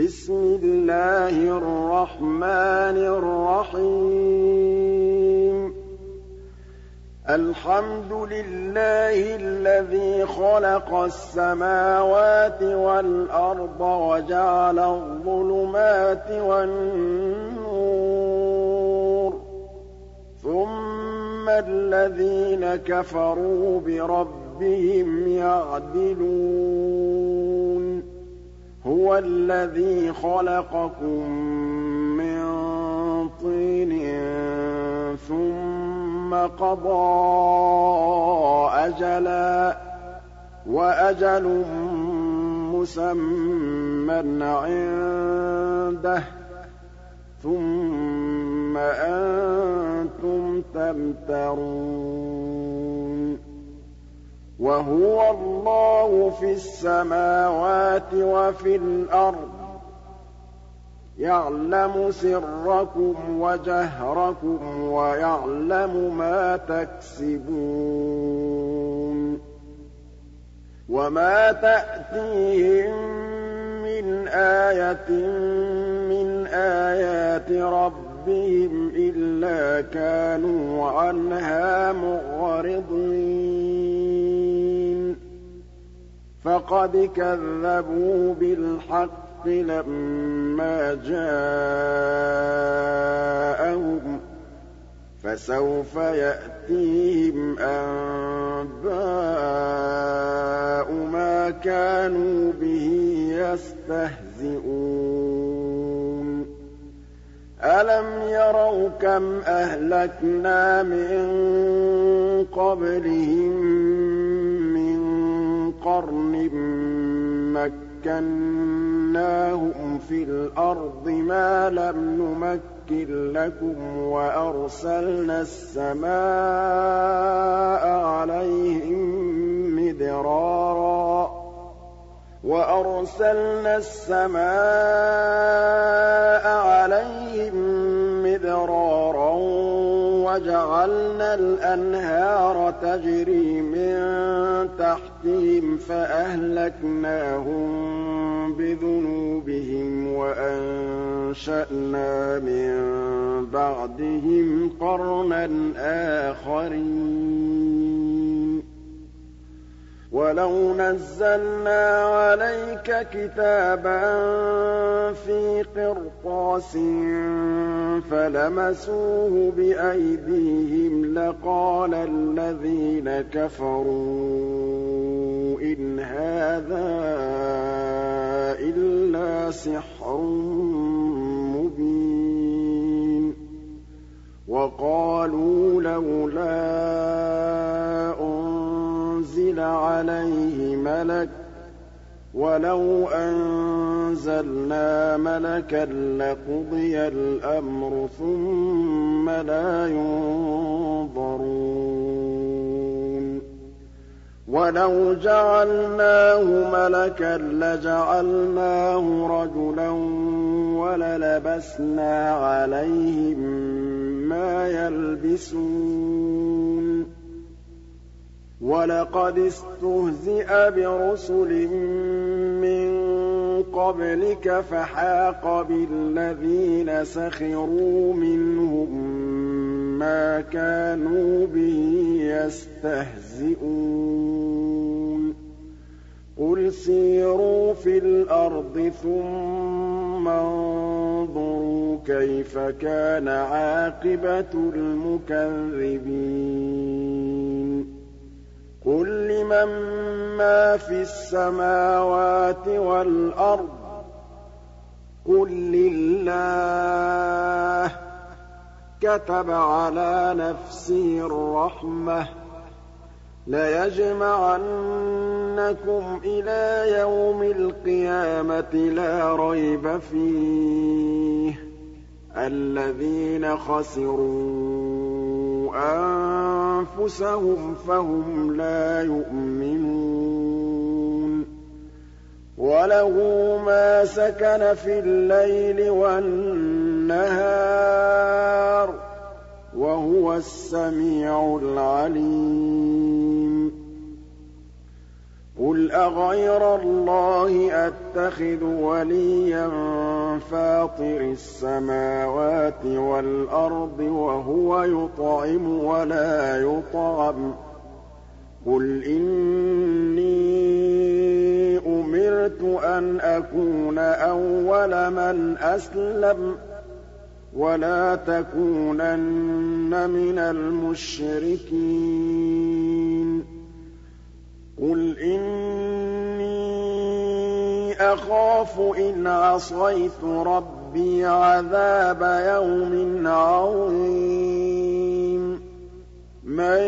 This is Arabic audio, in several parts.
بِسْمِ اللَّهِ الرَّحْمَٰنِ الرَّحِيمِ. الْحَمْدُ لِلَّهِ الَّذِي خَلَقَ السَّمَاوَاتِ وَالْأَرْضَ وَجَعَلَ الظُّلُمَاتِ وَالنُّورَ ۖ. ثُمَّ الَّذِينَ كَفَرُوا بِرَبِّهِمْ يَعْدِلُونَ. هُوَ الَّذِي خَلَقَكُم مِّن طِينٍ ثُمَّ قَضَىٰ أَجَلًا ۖ وَأَجَلٌ مُّسَمًّى عِندَهُ ۖ ثُمَّ أَنتُمْ تَمْتَرُونَ. وَهُوَ اللَّهُ فِي السَّمَاوَاتِ وَفِي الْأَرْضِ ۖ. يَعْلَمُ سِرَّكُمْ وَجَهْرَكُمْ وَيَعْلَمُ مَا تَكْسِبُونَ. وَمَا تَأْتِيهِم مِّنْ آيَةٍ مِّنْ آيَاتِ رَبِّهِمْ إِلَّا كَانُوا عَنْهَا مُعْرِضِينَ. فَقَدْ كَذَّبُوا بِالْحَقِّ لَمَّا جَاءَهُمْ ۖ فَسَوْفَ يَأْتِيهِمْ أَنبَاءُ مَا كَانُوا بِهِ يَسْتَهْزِئُونَ. أَلَمْ يَرَوْا كَمْ أَهْلَكْنَا مِن قَبْلِهِم قَرْنٍ مَّكَّنَّاهُمْ فِي الْأَرْضِ مَا لَمْ نُمَكِّن لَّكُمْ وَأَرْسَلْنَا السَّمَاءَ عَلَيْهِم مِّدْرَارًا وَأَرْسَلْنَا السَّمَاءَ عَلَيْهِم مِّدْرَارًا وَجَعَلْنَا الْأَنْهَارَ تَجْرِي مِن تَحْتِهِمْ فَأَهْلَكْنَاهُم بِذُنُوبِهِمْ وَأَنشَأْنَا مِن بَعْدِهِمْ قَرْنًا آخَرِينَ. وَلَوْ نَزَّلْنَا عَلَيْكَ كِتَابًا فِي قِرْطَاسٍ فَلَمَسُوهُ بِأَيْدِيهِمْ لَقَالَ الَّذِينَ كَفَرُوا إِنْ هَٰذَا إِلَّا سِحْرٌ مُّبِينٌ وَقَالُوا لَوْلَا عَلَيْهِ مَلَكٌ ۖ وَلَوْ أَنزَلْنَا مَلَكًا لَّقُضِيَ الْأَمْرُ ثُمَّ لَا يُنظَرُونَ. وَلَوْ جَعَلْنَاهُ مَلَكًا لَّجَعَلْنَاهُ رَجُلًا وَلَلَبَسْنَا عَلَيْهِم مَّا يَلْبِسُونَ. وَلَقَدِ اسْتُهْزِئَ بِرُسُلٍ مِّن قَبْلِكَ فَحَاقَ بِالَّذِينَ سَخِرُوا مِنْهُم مَّا كَانُوا بِهِ يَسْتَهْزِئُونَ. قُلْ سِيرُوا فِي الْأَرْضِ ثُمَّ انظُرُوا كَيْفَ كَانَ عَاقِبَةُ الْمُكَذِّبِينَ. قُل لِّمَن مَّا فِي السَّمَاوَاتِ وَالْأَرْضِ ۖ قُل لِّلَّهِ ۚ كَتَبَ عَلَىٰ نَفْسِهِ الرَّحْمَةَ ۚ لَيَجْمَعَنَّكُمْ إِلَىٰ يَوْمِ الْقِيَامَةِ لَا رَيْبَ فِيهِ ۚ الَّذِينَ خَسِرُوا أَنفُسَهُمْ فَهُمْ لَا يُؤْمِنُونَ وَلَهُ مَا سَكَنَ فِي اللَّيْلِ وَالنَّهَارِ ۚ وَهُوَ السَّمِيعُ الْعَلِيمُ قُلْ أَغَيْرَ اللَّهِ أَتَّخِذُ وَلِيًّا فَاطِرِ السَّمَاوَاتِ وَالْأَرْضِ وَهُوَ يُطْعِمُ وَلَا يُطْعَمُ ۗ قُلْ إِنِّي أُمِرْتُ أَنْ أَكُونَ أَوَّلَ مَنْ أَسْلَمَ ۖ وَلَا تَكُونَنَّ مِنَ الْمُشْرِكِينَ قُلْ إِنِّي أَخَافُ إِنْ عَصَيْتُ رَبِّي عَذَابَ يَوْمٍ عَظِيمٍ مَّن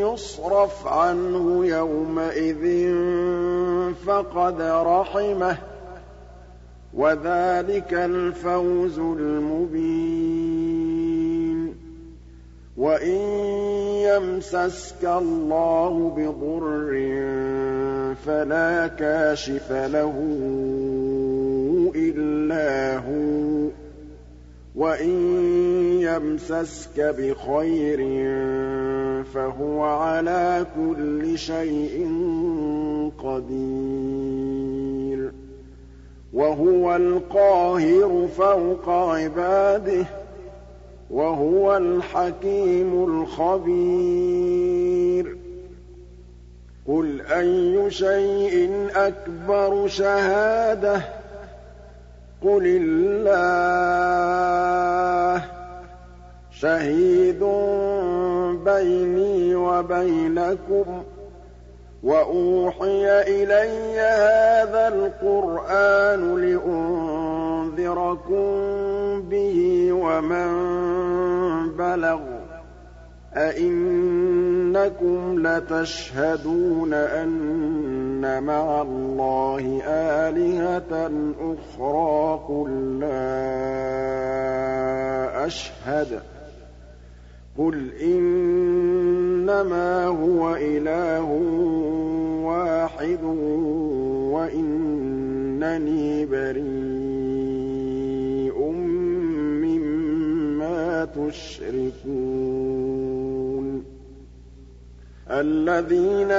يُصْرَفْ عَنْهُ يَوْمَئِذٍ فَقَدْ رَحِمَهُ ۚ وَذَٰلِكَ الْفَوْزُ الْمُبِينُ وَإِن يَمْسَسْكَ اللَّهُ بِضُرٍّ فَلَا كَاشِفَ لَهُ إِلَّا هُوَ ۖ وَإِن يَمْسَسْكَ بِخَيْرٍ فَهُوَ عَلَىٰ كُلِّ شَيْءٍ قَدِيرٌ وَهُوَ الْقَاهِرُ فَوْقَ عِبَادِهِ ۚ وَهُوَ الْحَكِيمُ الْخَبِيرُ. قُلْ أَيُّ شَيْءٍ أَكْبَرُ شَهَادَةً ۖ؟ قُلِ اللَّهُ ۖ. شَهِيدٌ بَيْنِي وَبَيْنَكُمْ ۚ وَأُوحِيَ إِلَيَّ هَٰذَا الْقُرْآنُ لِأُنذِرَكُم بِهِ وَمَن بَلَغَ ۚ أَئِنَّكُمْ لَتَشْهَدُونَ أَنَّ مَعَ اللَّهِ آلِهَةً أُخْرَىٰ قُل لَّا أَشْهَدُ ۚ قُلْ إِنَّمَا هُوَ إِلَٰهٌ وَاحِدٌ وَإِنَّنِي بَرِيءٌ تُشْرِكُونَ الَّذِينَ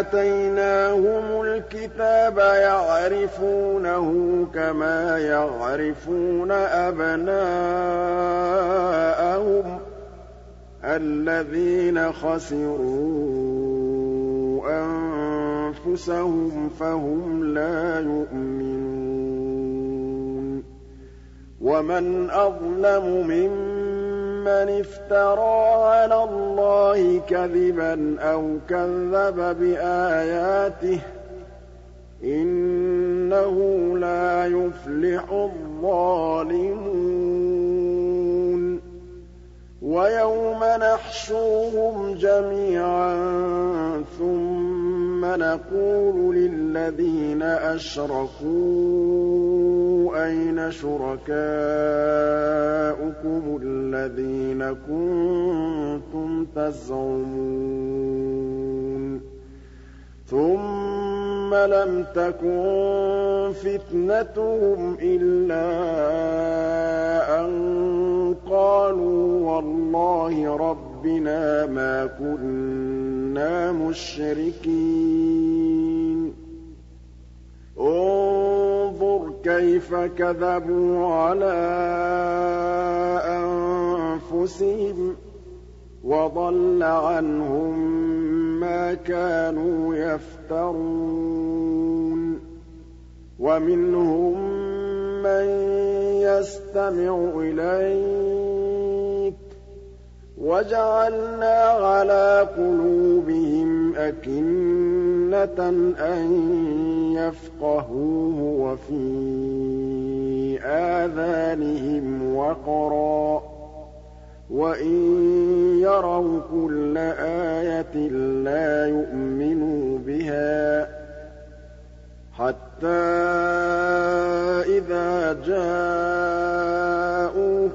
آتَيْنَاهُمُ الْكِتَابَ يَعْرِفُونَهُ كَمَا يَعْرِفُونَ أَبْنَاءَهُمُ ۘ الَّذِينَ خَسِرُوا أَنفُسَهُمْ فَهُمْ لَا يُؤْمِنُونَ وَمَنْ أَظْلَمُ مِمَّنِ افْتَرَىٰ عَلَى اللَّهِ كَذِبًا أَوْ كَذَّبَ بِآيَاتِهِ ۚ إِنَّهُ لَا يُفْلِحُ الظَّالِمُونَ وَيَوْمَ نَحْشُرُهُمْ جَمِيعًا ثُمَّ نَقُولُ لِلَّذِينَ أَشْرَكُوا أَيْنَ شُرَكَاؤُكُمُ الَّذِينَ كُنتُمْ تَزْعُمُونَ ثُمَّ لَمْ تَكُن فِتْنَتُهُمْ إِلَّا أَن قَالُوا وَاللَّهِ رَبِّنَا مَا كُنَّا مُشْرِكِينَ. انظُرْ كَيْفَ كَذَبُوا عَلَىٰ أَنفُسِهِمْ ۖ وَضَلَّ عَنْهُم مَّا كَانُوا يَفْتَرُونَ. وَمِنْهُم مَّن يَسْتَمِعُ إِلَيْكَ ۖ وَجَعَلْنَا عَلَىٰ قُلُوبِهِمْ أَكِنَّةً أَن يَفْقَهُوهُ وَفِي آذَانِهِمْ وَقْرًا ۚ. وَإِن يَرَوْا كُلَّ آيَةٍ لَّا يُؤْمِنُوا بِهَا ۚ حَتَّىٰ إِذَا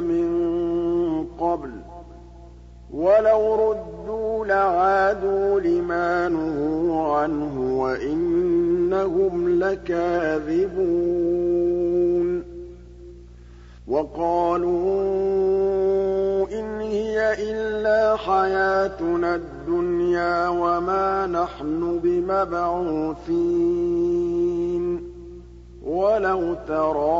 مِن قَبْلُ ۖ وَلَوْ رُدُّوا لَعَادُوا لِمَا نُهُوا عَنْهُ وَإِنَّهُمْ لَكَاذِبُونَ وَقَالُوا إِنْ هِيَ إِلَّا حَيَاتُنَا الدُّنْيَا وَمَا نَحْنُ بِمَبْعُوثِينَ وَلَوْ تَرَىٰ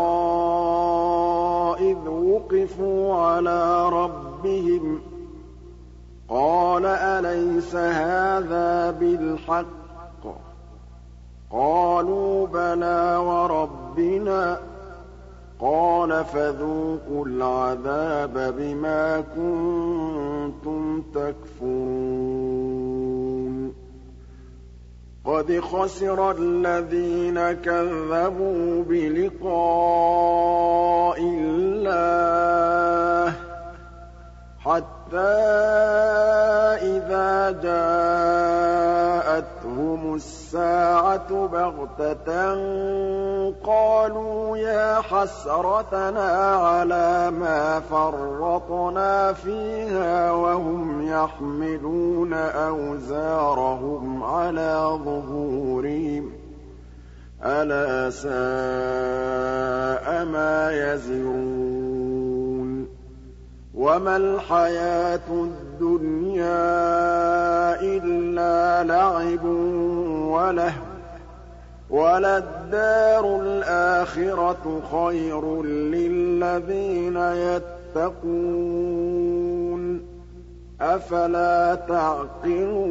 إِذْ وُقِفُوا عَلَىٰ رَبِّهِمْ قَالَ أَلَيْسَ هَٰذَا بِالْحَقِّ ۖ؟ قَالُوا بَلَىٰ وَرَبِّنَا ۚ. قَالَ فَذُوقُوا الْعَذَابَ بِمَا كُنتُمْ تَكْفُرُونَ. قَدْ خَسِرَ الَّذِينَ كَذَّبُوا بِلِقَاءِ اللَّهِ حَتَّىٰ إِذَا جَاءَتْهُمُ السَّاعَةُ بَغْتَةً قَالُوا يَا حَسْرَتَنَا عَلَىٰ مَا فَرَّطْنَا فِيهَا وَهُمْ يَحْمِلُونَ أَوْزَارَهُمْ عَلَىٰ ظُهُورِهِمْ ۚ أَلَا سَاءَ مَا يَزِرُونَ وَمَا الْحَيَاةُ الدُّنْيَا لَعِبٌ وَلَهْوٌ ۖ وَلَلدَّارُ الْآخِرَةُ خَيْرٌ لِّلَّذِينَ يَتَّقُونَ ۗ أَفَلَا تَعْقِلُونَ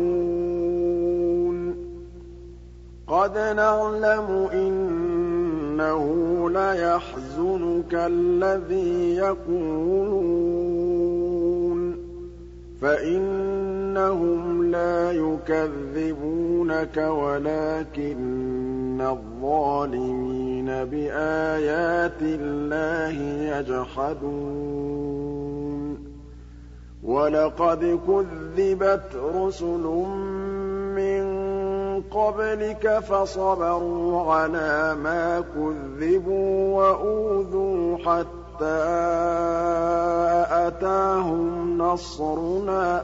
قَدْ نَعْلَمُ إِنَّهُ لَيَحْزُنُكَ الَّذِي يَقُولُونَ ۖ فَإِنَّهُمْ لَا يُكَذِّبُونَكَ وَلَٰكِنَّ الظَّالِمِينَ بِآيَاتِ اللَّهِ يَجْحَدُونَ. وَلَقَدْ كُذِّبَتْ رُسُلٌ مِّن قَبْلِكَ فَصَبَرُوا عَلَىٰ مَا كُذِّبُوا وَأُوذُوا حَتَّىٰ أَتَاهُمْ نَصْرُنَا ۚ.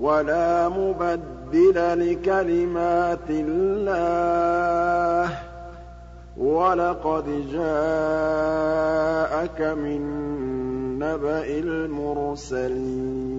وَلَا مُبَدِّلَ لِكَلِمَاتِ اللَّهِ ۚ. وَلَقَدْ جَاءَكَ مِن نَّبَإِ الْمُرْسَلِينَ.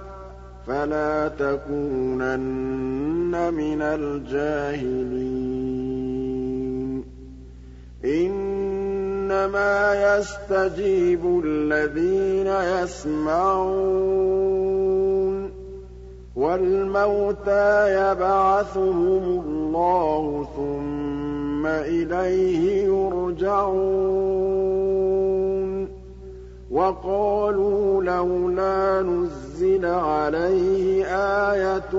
فَلَا تَكُونَنَّ مِنَ الْجَاهِلِينَ. إِنَّمَا يَسْتَجِيبُ الَّذِينَ يَسْمَعُونَ ۘ. وَالْمَوْتَىٰ يَبْعَثُهُمُ اللَّهُ ثُمَّ إِلَيْهِ يُرْجَعُونَ. وَقَالُوا لَوْلَا نُزِّلَ عَلَيْهِ آيَةٌ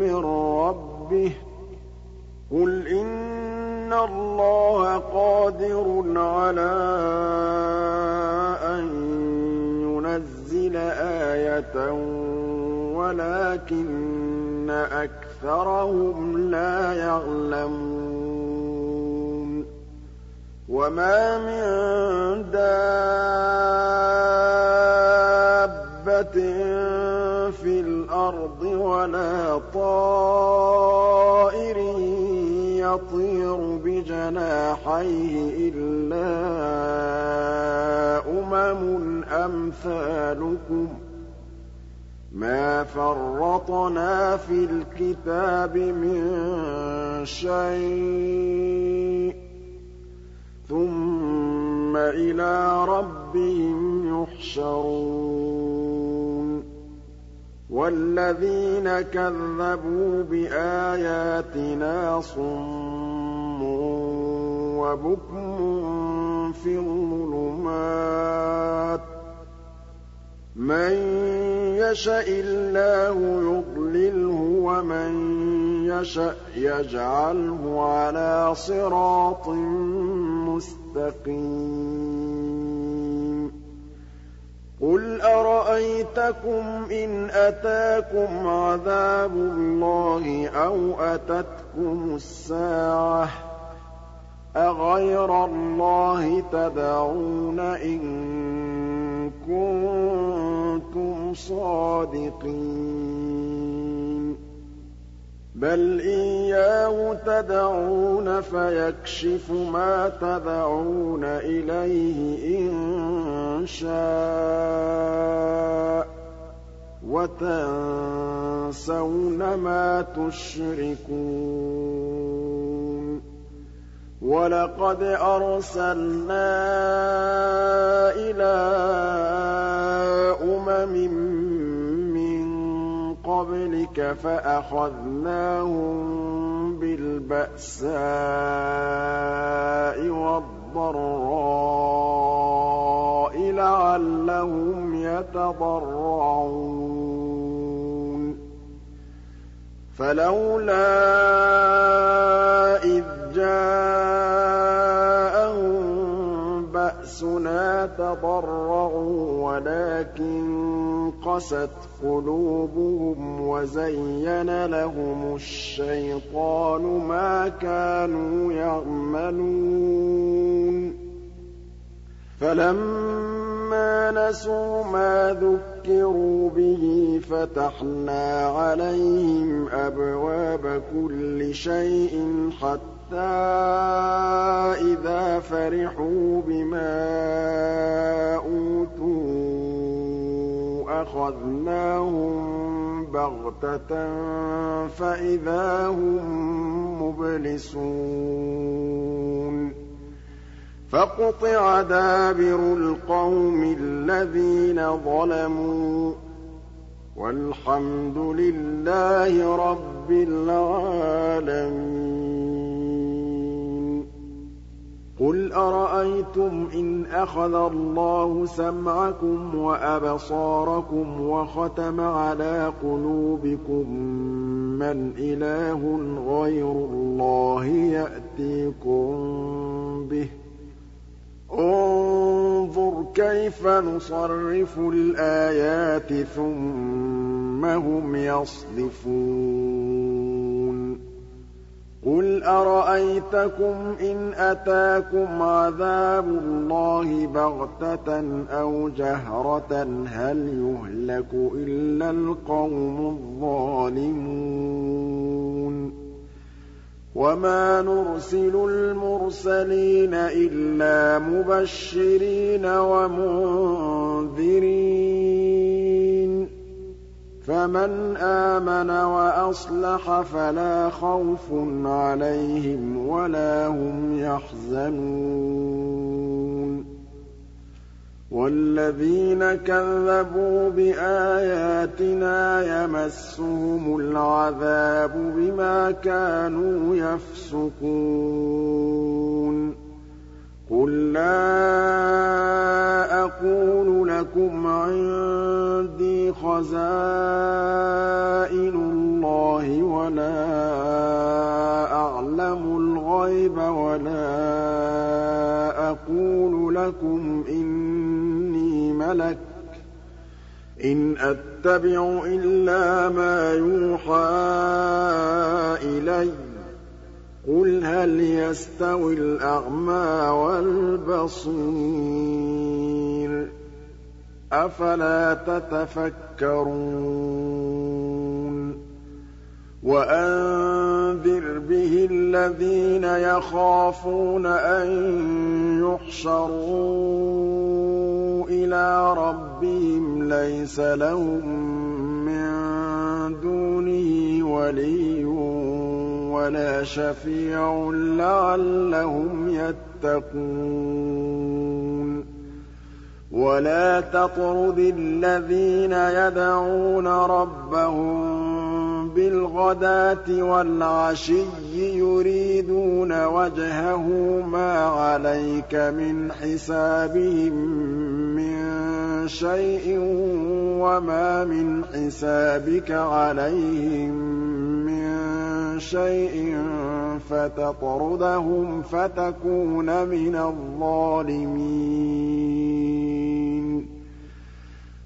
مِّن رَّبِّهِ ۖ قُلْ إِنَّ اللَّهَ قَادِرٌ عَلَىٰ أَن يُنَزِّلَ آيَةً وَلَٰكِنَّ أَكْثَرَهُمْ لَا يَعْلَمُونَ وَمَا مِن دَابَّةٍ فِي الْأَرْضِ وَلَا طَائِرٍ يطير بجناحيه إلا أمم أمثالكم ۖ مَا فَرَّطْنَا فِي الْكِتَابِ مِن شَيْءٍ ۚ ثُمَّ إِلَىٰ رَبِّهِمْ يُحْشَرُونَ. وَالَّذِينَ كَذَّبُوا بِآيَاتِنَا صُمٌّ وَبُكْمٌ فِي الظُّلُمَاتِ ۗ مَن يَشَإِ اللَّهُ يُضْلِلْهُ وَمَن يَشَأْ يَجْعَلْهُ عَلَىٰ صِرَاطٍ مُّسْتَقِيمٍ. قُلْ أَرَأَيْتَكُمْ إِنْ أَتَاكُمْ عَذَابُ اللَّهِ أَوْ أَتَتْكُمُ السَّاعَةُ؟ أَغَيْرَ اللَّهِ تَدْعُونَ إِن كُنتُمْ صَادِقِينَ بَلْ إِيَّاهُ تَدْعُونَ فَيَكْشِفُ مَا تَدْعُونَ إِلَيْهِ إِن شَاءَ وَتَنسَوْنَ مَا تُشْرِكُونَ وَلَقَدْ أَرْسَلْنَا إِلَىٰ أُمَمٍ مِّن قَبْلِكَ فَأَخَذْنَاهُم بِالْبَأْسَاءِ وَالضَّرَّاءِ لَعَلَّهُمْ يَتَضَرَّعُونَ فَلَوْلَا تَضَرَّعُوا وَلَٰكِن قَسَتْ قُلُوبُهُمْ وَزَيَّنَ لَهُمُ الشَّيْطَانُ مَا كَانُوا يَعْمَلُونَ. فَلَمَّا نَسُوا مَا ذُكِّرُوا بِهِ فَتَحْنَا عَلَيْهِمْ أَبْوَابَ كُلِّ شَيْءٍ حَتَّىٰ إِذَا فَرِحُوا بِمَا أُوتُوا أَخَذْنَاهُم بَغْتَةً فَإِذَا هُم مُّبْلِسُونَ فَقُطِعَ دَابِرُ الْقَوْمِ الَّذِينَ ظَلَمُوا ۚ وَالْحَمْدُ لِلَّهِ رَبِّ الْعَالَمِينَ قُلْ أَرَأَيْتُمْ إِنْ أَخَذَ اللَّهُ سَمْعَكُمْ وَأَبْصَارَكُمْ وَخَتَمَ عَلَىٰ قُلُوبِكُم مَّنْ إِلَٰهٌ غَيْرُ اللَّهِ يَأْتِيكُم بِهِ انظُرْ كَيْفَ نُصَرِّفُ الْآيَاتِ ثُمَّ هُمْ يَصْدِفُونَ قُلْ أَرَأَيْتَكُمْ إِنْ أَتَاكُمْ عَذَابُ اللَّهِ بَغْتَةً أَوْ جَهْرَةً هَلْ يُهْلَكُ إِلَّا الْقَوْمُ الظَّالِمُونَ وَمَا نُرْسِلُ الْمُرْسَلِينَ إِلَّا مُبَشِّرِينَ وَمُنذِرِينَ ۖ فَمَنْ آمَنَ وَأَصْلَحَ فَلَا خَوْفٌ عَلَيْهِمْ وَلَا هُمْ يَحْزَنُونَ. وَالَّذِينَ كَذَّبُوا بِآيَاتِنَا يَمَسُّهُمُ الْعَذَابُ بِمَا كَانُوا يَفْسُقُونَ. قُل لَّا أَقُولُ لَكُمْ عِندِي خَزَائِنُ اللَّهِ وَلَا أَعْلَمُ الْغَيْبَ وَلَا أَقُولُ لَكُمْ إِنِّي مَلَكٌ ۖ إِنْ أَتَّبِعُ إِلَّا مَا يُوحَىٰ إِلَيَّ ۚ قُلْ هَلْ يَسْتَوِي الْأَعْمَىٰ وَالْبَصِيرُ ۚ أَفَلَا تَتَفَكَّرُونَ وَأَنذِرْ بِهِ الَّذِينَ يَخَافُونَ أَن يُحْشَرُوا إِلَىٰ رَبِّهِمْ لَيْسَ لَهُم مِّن دُونِهِ وَلِيٌّ وَلَا شَفِيعٌ لَّعَلَّهُمْ يَتَّقُونَ وَلَا تَطْرُدِ الَّذِينَ يَدْعُونَ رَبَّهُم بِالْغَدَاةِ وَالْعَشِيِّ يُرِيدُونَ وَجْهَهُ مَا عَلَيْكَ مِنْ حِسَابِهِم مِّن شَيْءٍ وَمَا مِنْ حِسَابِكَ عَلَيْهِم مِّن شَيْءٍ فَتَطْرُدَهُمْ فَتَكُونَ مِنَ الظَّالِمِينَ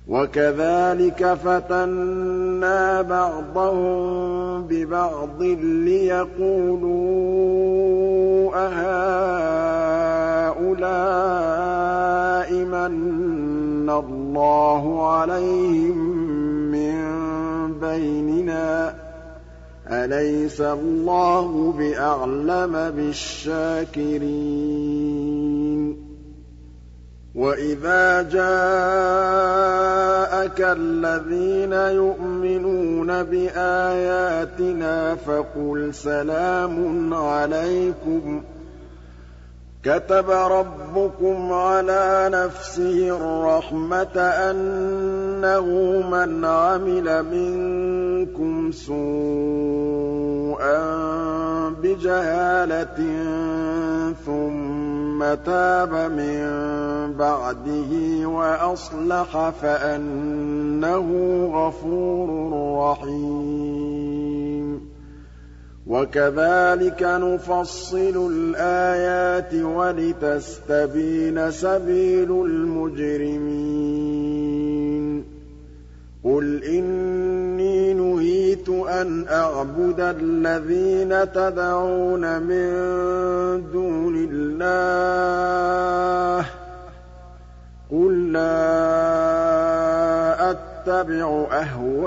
وَكَذَٰلِكَ فَتَنَّا بَعْضَهُم بِبَعْضٍ لِّيَقُولُوا أَهَٰؤُلَاءِ مَنَّ اللَّهُ عَلَيْهِم مِّن بَيْنِنَا ۗ؟ أَلَيْسَ اللَّهُ بِأَعْلَمَ بِالشَّاكِرِينَ؟ وَإِذَا جَاءَكَ الَّذِينَ يُؤْمِنُونَ بِآيَاتِنَا فَقُلْ سَلَامٌ عَلَيْكُمْ ۖ كَتَبَ رَبُّكُمْ عَلَىٰ نَفْسِهِ الرَّحْمَةَ أَنَّهُ مَنْ عَمِلَ مِنكُمْ سُوءًا بِجَهَالَةٍ ثُمَّ تَابَ مِن بَعْدِهِ وَأَصْلَحَ فَأَنَّهُ غَفُورٌ رَّحِيمٌ. وَكَذَٰلِكَ نُفَصِّلُ الْآيَاتِ وَلِتَسْتَبِينَ سَبِيلُ الْمُجْرِمِينَ. قُلْ إِنِّي نُهِيتُ أَنْ أَعْبُدَ الَّذِينَ تَدْعُونَ مِن دُونِ اللَّهِ ۚ. قُل لَّا أَتَّبِعُ أَهْوَاءَكُمْ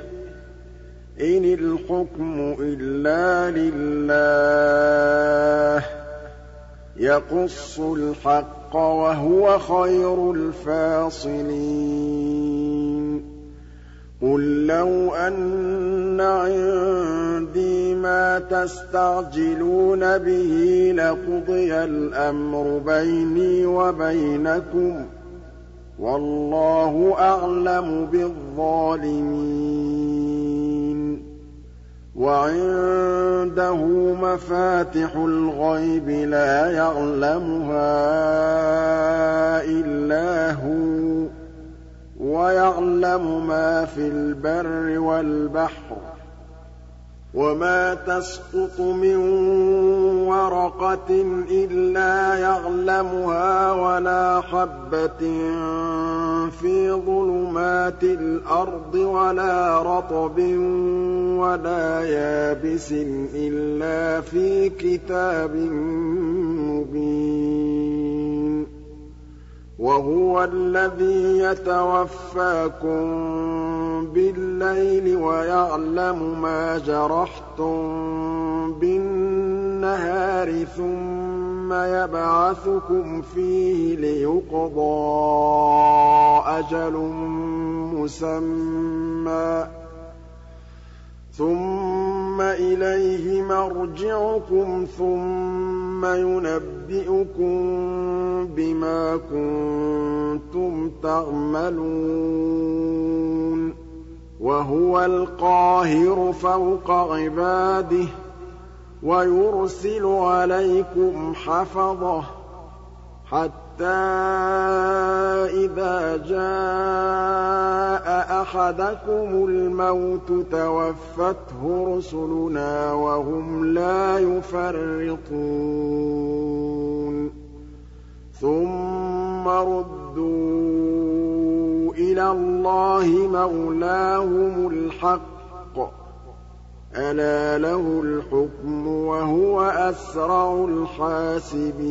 إِنِ الْحُكْمُ إِلَّا لِلَّهِ ۖ يَقُصُّ الْحَقَّ ۖ وَهُوَ خَيْرُ الْفَاصِلِينَ قُل لَّوْ أَنَّ عِندِي مَا تَسْتَعْجِلُونَ بِهِ لَقُضِيَ الْأَمْرُ بَيْنِي وَبَيْنَكُمْ ۗ وَاللَّهُ أَعْلَمُ بِالظَّالِمِينَ وَعِندَهُ مَفَاتِحُ الْغَيْبِ لَا يَعْلَمُهَا إِلَّا هُوَ ۚ وَيَعْلَمُ مَا فِي الْبَرِّ وَالْبَحْرِ ۚ. وَمَا تَسْقُطُ مِن وَرَقَةٍ إِلَّا يَعْلَمُهَا وَلَا حَبَّةٍ فِي ظُلُمَاتِ الْأَرْضِ وَلَا رَطْبٍ وَلَا يَابِسٍ إِلَّا فِي كِتَابٍ مُّبِينٍ وَهُوَ الَّذِي يَتَوَفَّاكُم بِاللَّيْلِ وَيَعْلَمُ مَا جَرَحْتُم بِالنَّهَارِ ثُمَّ يَبْعَثُكُمْ فِيهِ لِيُقْضَىٰ أَجَلٌ مُّسَمًّى ۖ. ثُمَّ إِلَيْهِ مَرْجِعُكُمْ ثُمَّ يُنَبِّئُكُم بِمَا كُنتُمْ تَعْمَلُونَ وَهُوَ الْقَاهِرُ فَوْقَ عِبَادِهِ وَيُرْسِلُ عَلَيْكُمْ حَفَظَةً حَتَّىٰ إِذَا جَاءَ أَحَدَكُمُ الْمَوْتُ تَوَفَّتْهُ رُسُلُنَا وَهُمْ لَا يُفَرِّطُونَ ثُمَّ رُدُّوا إِلَى اللَّهِ مَوْلَاهُمُ الْحَقِّ ۚ أَلَا لَهُ الْحُكْمُ وَهُوَ أَسْرَعُ الْحَاسِبِينَ.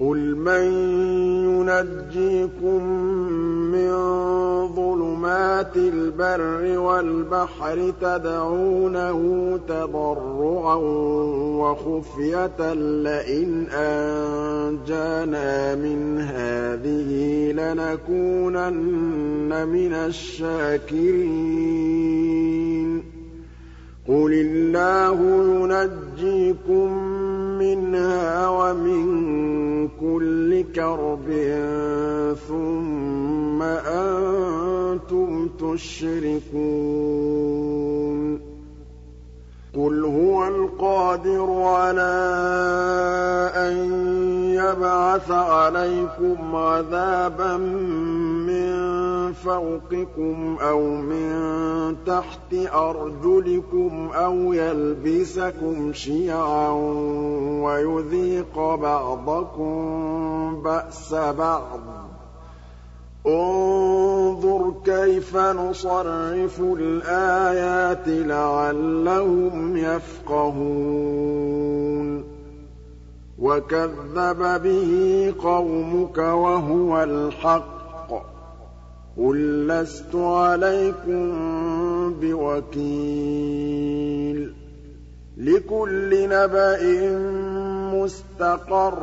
قُلْ مَن يُنَجِّيكُم مِّن ظُلُمَاتِ الْبَرِّ وَالْبَحْرِ تَدْعُونَهُ تَضَرُّعًا وَخُفْيَةً لَّئِنْ أَنجَانَا مِنْ هَٰذِهِ لَنَكُونَنَّ مِنَ الشَّاكِرِينَ قُلِ اللَّهُ يُنَجِّيكُم مِّنْهَا وَمِن كُلِّ كَرْبٍ ثُمَّ أَنتُمْ تُشْرِكُونَ قُلْ هُوَ الْقَادِرُ عَلَىٰ أَن يَبْعَثَ عَلَيْكُمْ عَذَابًا مِّن فَوْقِكُمْ أَوْ مِن تَحْتِ أَرْجُلِكُمْ أَوْ يَلْبِسَكُمْ شِيَعًا وَيُذِيقَ بَعْضَكُم بَأْسَ بَعْضٍ ۗ انظُرْ كَيْفَ نُصَرِّفُ الْآيَاتِ لَعَلَّهُمْ يَفْقَهُونَ. وَكَذَّبَ بِهِ قَوْمُكَ وَهُوَ الْحَقُّ. قُل لَّسْتُ عَلَيْكُم بِوَكِيلٍ. لِّكُلِّ نَبَإٍ مُّسْتَقَرٌّ ۚ.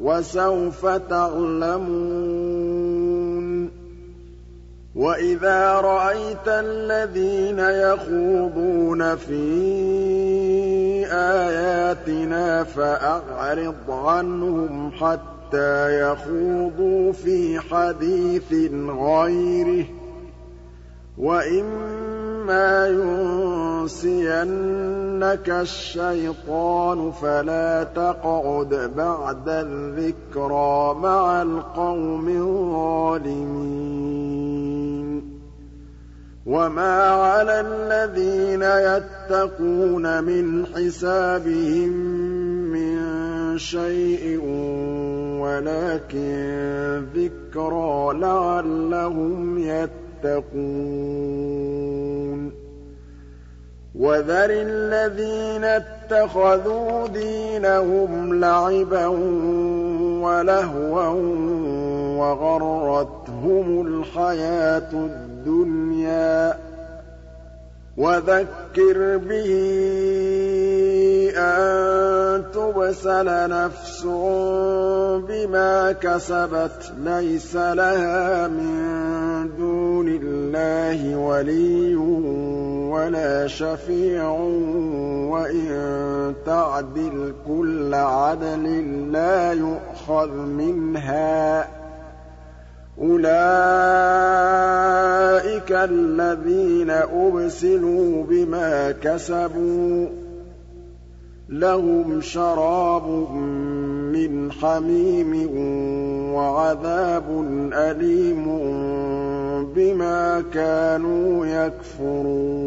وَسَوْفَ تَعْلَمُونَ. وَإِذَا رَأَيْتَ الَّذِينَ يَخُوضُونَ فِي آيَاتِنَا فَأَعْرِضْ عَنْهُمْ حَتَّىٰ يَخُوضُوا فِي حَدِيثٍ غَيْرِهِ ۚ وَإِمَّا يُنسِيَنَّكَ الشَّيْطَانُ فَلَا تَقْعُدْ بَعْدَ الذِّكْرَىٰ مَعَ الْقَوْمِ الظَّالِمِينَ وَمَا عَلَى الَّذِينَ يَتَّقُونَ مِنْ حِسَابِهِم مِّن شَيْءٍ وَلَٰكِن ذِكْرَىٰ لَعَلَّهُمْ يَتَّقُونَ وَذَرِ الَّذِينَ اتَّخَذُوا دِينَهُمْ لَعِبًا وَلَهْوًا وَغَرَّتْهُمُ الْحَيَاةُ الدُّنْيَا ۚ وَذَكِّرْ بِهِ أَن تُبْسَلَ نَفْسٌ بِمَا كَسَبَتْ لَيْسَ لَهَا مِن دُونِ اللَّهِ وَلِيٌّ وَلَا شَفِيعٌ وَإِن تَعْدِلْ كُلَّ عَدْلٍ لَّا يُؤْخَذْ مِنْهَا ۗ أُولَٰئِكَ الَّذِينَ أُبْسِلُوا بِمَا كَسَبُوا ۖ لَهُمْ شَرَابٌ مِّنْ حَمِيمٍ وَعَذَابٌ أَلِيمٌ بِمَا كَانُوا يَكْفُرُونَ.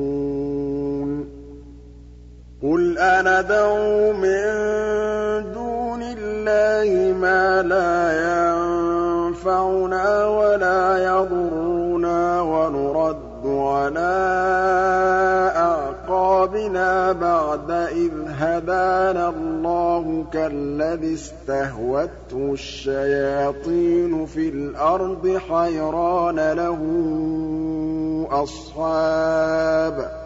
قُلْ أَنَدْعُو مِن دُونِ اللَّهِ مَا لَا يَنفَعُنَا وَلَا يَضُرُّنَا وَنُرَدُّ عَلَىٰ أَعْقَابِنَا بَعْدَ إِذْ هَدَانَا اللَّهُ كَالَّذِي اسْتَهْوَتْهُ الشَّيَاطِينُ فِي الْأَرْضِ حَيْرَانَ لَهُ أَصْحَابٌ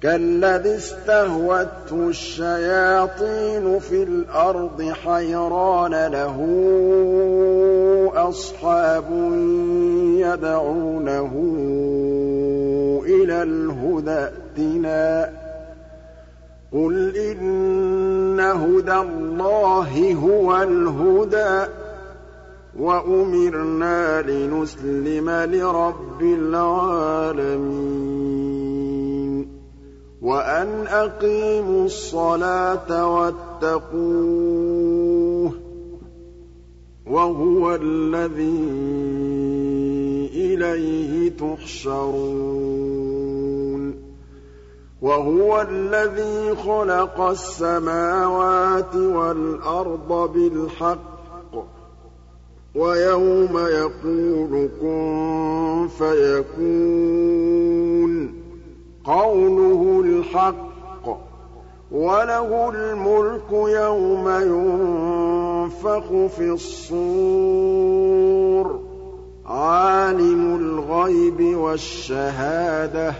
كَالَّذِي اسْتَهْوَتْهُ الشَّيَاطِينُ فِي الْأَرْضِ حَيْرَانَ لَهُ أَصْحَابٌ يَدْعُونَهُ إِلَى الْهُدَى ائْتِنَا ۗ. قُلْ إِنَّ هُدَى اللَّهِ هُوَ الْهُدَىٰ ۖ وَأُمِرْنَا لِنُسْلِمَ لِرَبِّ الْعَالَمِينَ. وَأَنْ أَقِيمُوا الصَّلَاةَ وَاتَّقُوهُ ۚ وَهُوَ الَّذِي إِلَيْهِ تُحْشَرُونَ. وَهُوَ الَّذِي خَلَقَ السَّمَاوَاتِ وَالْأَرْضَ بِالْحَقِّ. وَيَوْمَ يَقُولُ كُن فَيَكُونُ. قَوْلُهُ الْحَقُّ ۚ وَلَهُ الْمُلْكُ يَوْمَ يُنفَخُ فِي الصُّورِ ۚ عَالِمُ الْغَيْبِ وَالشَّهَادَةِ ۚ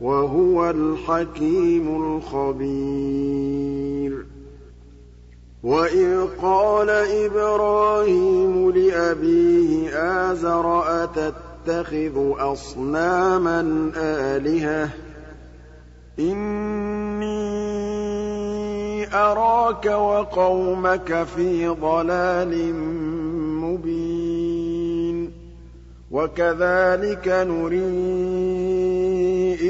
وَهُوَ الْحَكِيمُ الْخَبِيرُ وَإِذْ قَالَ إِبْرَاهِيمُ لِأَبِيهِ آزَرَ أَتَتَّخِذُ أَصْنَامًا آلِهَةً ۖ إِنِّي أَرَاكَ وَقَوْمَكَ فِي ضَلَالٍ مُّبِينٍ وَكَذَٰلِكَ نُرِي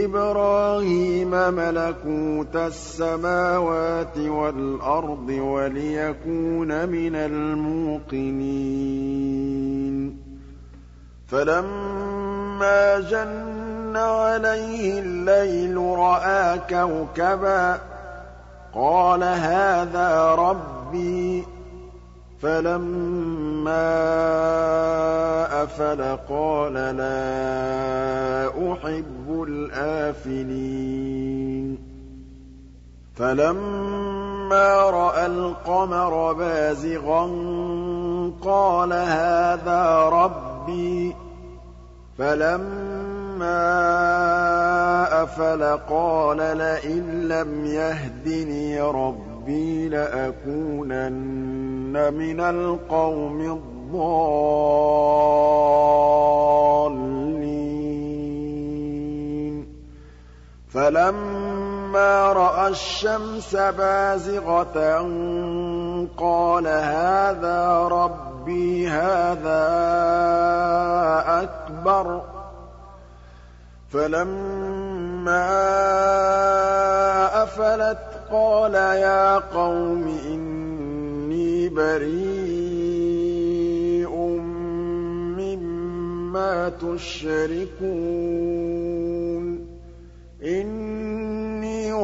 إِبْرَاهِيمَ مَلَكُوتَ السَّمَاوَاتِ وَالْأَرْضِ وَلِيَكُونَ مِنَ الْمُوقِنِينَ فَلَمَّا جَنَّ عَلَيْهِ اللَّيْلُ رَأَىٰ كَوْكَبًا ۖ قَالَ هَٰذَا رَبِّي. فَلَمَّا أَفَلَ قَالَ لَا أُحِبُّ الْآفِلِينَ. فَلَمَّا رَأَى الْقَمَرَ بَازِغًا قَالَ هَٰذَا رَبِّي. فَلَمَّا أَفَلَ قَالَ لَئِن لَّمْ يَهْدِنِي رَبِّي لَأَكُونَنَّ مِنَ الْقَوْمِ الضَّالِّينَ فَلَمَّا رَأَى الشَّمْسَ بَازِغَةً قَالَ هَٰذَا رَبِّي هَٰذَا أَكْبَرُ ۖ فَلَمَّا أَفَلَتْ قَالَ يَا قَوْمِ إِنِّي بَرِيءٌ مِّمَّا تُشْرِكُونَ.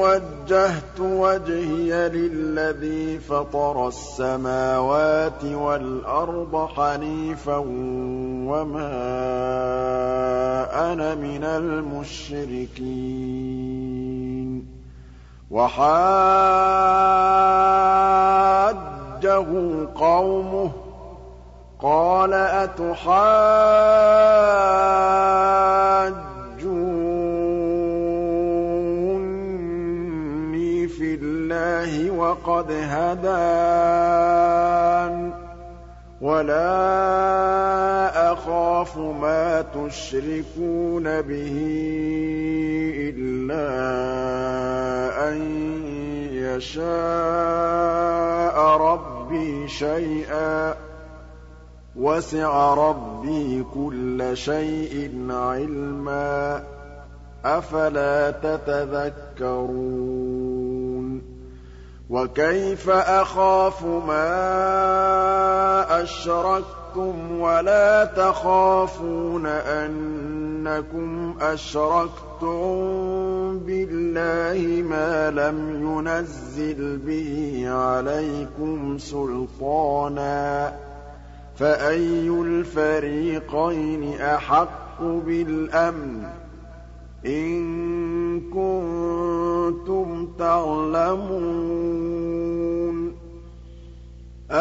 وَجَّهْتُ وَجْهِيَ لِلَّذِي فَطَرَ السَّمَاوَاتِ وَالْأَرْضَ حَنِيفًا وَمَا أَنَا مِنَ الْمُشْرِكِينَ. وَحَاجَّهُ قَوْمُهُ قَالَ أَتُحَاجُّونِّي وَقَدْ هَدَانِ ۚ وَلَا أَخَافُ مَا تُشْرِكُونَ بِهِ إِلَّا أَن يَشَاءَ رَبِّي شَيْئًا ۗ وَسِعَ رَبِّي كُلَّ شَيْءٍ عِلْمًا ۗ أَفَلَا تَتَذَكَّرُونَ وَكَيْفَ أَخَافُ مَا أَشْرَكْتُمْ وَلَا تَخَافُونَ أَنَّكُمْ أَشْرَكْتُم بِاللَّهِ مَا لَمْ يُنَزِّلْ بِهِ عَلَيْكُمْ سُلْطَانًا ۚ فَأَيُّ الْفَرِيقَيْنِ أَحَقُّ بِالْأَمْنِ ۖ إِن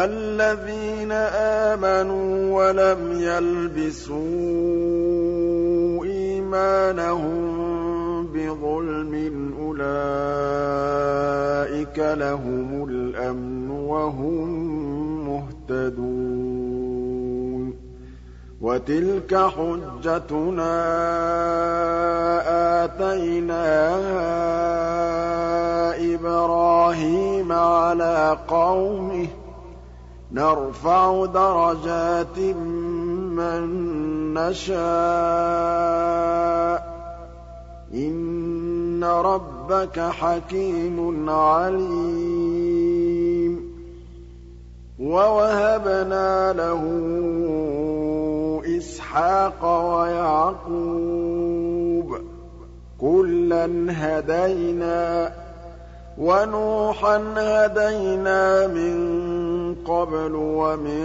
الَّذِينَ آمَنُوا وَلَمْ يَلْبِسُوا إِيمَانَهُم بِظُلْمٍ أُولَٰئِكَ لَهُمُ الْأَمْنُ وَهُم مُّهْتَدُونَ وَتِلْكَ حُجَّتُنَا آتَيْنَاهَا إِبْرَاهِيمَ عَلَىٰ قَوْمِهِ ۚ نَرْفَعُ دَرَجَاتٍ مَّن نَّشَاءُ ۗ. إِنَّ رَبَّكَ حَكِيمٌ عَلِيمٌ. وَوَهَبْنَا لَهُ إِسْحَاقَ ويعقوب ۚ كُلًّا هَدَيْنَا وَنُوحًا هَدَيْنَا مِن قَبْلُ ۖ وَمِن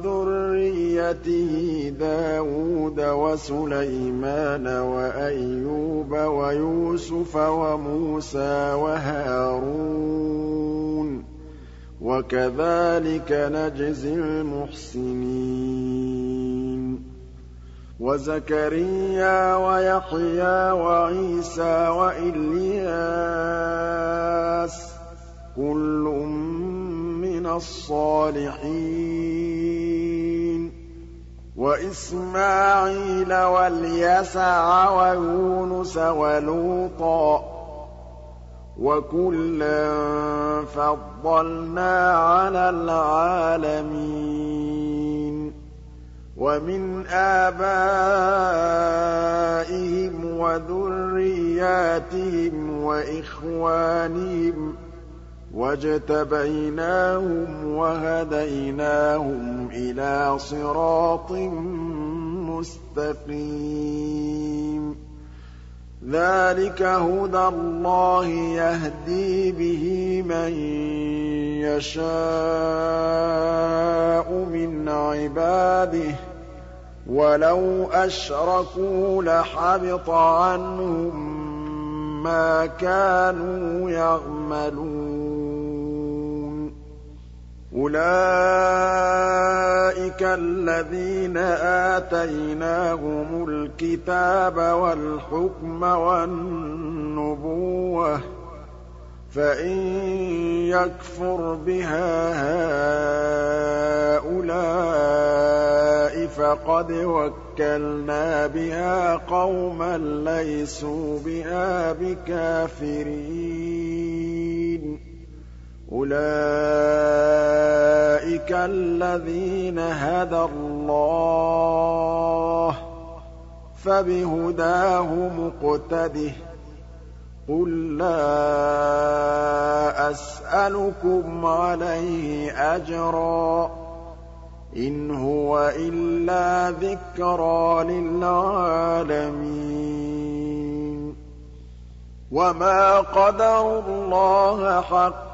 ذُرِّيَّتِهِ دَاوُودَ وَسُلَيْمَانَ وَأَيُّوبَ وَيُوسُفَ وَمُوسَىٰ وَهَارُونَ ۚ وَكَذَٰلِكَ نَجْزِي الْمُحْسِنِينَ وَزَكَرِيَّا وَيَحْيَىٰ وَعِيسَىٰ وَإِلْيَاسَ ۖ كُلٌّ مِّنَ الصَّالِحِينَ وَإِسْمَاعِيلَ وَالْيَسَعَ وَيُونُسَ وَلُوطًا ۚ وَكُلًّا فَضَّلْنَا عَلَى الْعَالَمِينَ وَمِنْ آبَائِهِمْ وَذُرِّيَّاتِهِمْ وَإِخْوَانِهِمْ ۖ وَاجْتَبَيْنَاهُمْ وَهَدَيْنَاهُمْ إِلَىٰ صِرَاطٍ مُّسْتَقِيمٍ ذَٰلِكَ هُدَى اللَّهِ يَهْدِي بِهِ مَن يَشَاءُ مِنْ عِبَادِهِ ۚ وَلَوْ أَشْرَكُوا لَحَبِطَ عَنْهُم مَّا كَانُوا يَعْمَلُونَ أُولَٰئِكَ الَّذِينَ آتَيْنَاهُمُ الْكِتَابَ وَالْحُكْمَ وَالنُّبُوَّةَ ۚ فَإِن يَكْفُرْ بِهَا هَٰؤُلَاءِ فَقَدْ وَكَّلْنَا بِهَا قَوْمًا لَّيْسُوا بِهَا بِكَافِرِينَ. أُولَٰئِكَ الَّذِينَ هَدَى اللَّهُ ۖ فَبِهُدَاهُ مُقْتَدِهْ ۗ قُل لَّا أَسْأَلُكُمْ عَلَيْهِ أَجْرًا ۖ إِنْ هُوَ إِلَّا ذِكْرَىٰ لِلْعَالَمِينَ وَمَا قَدَرُوا اللَّهَ حَقَّ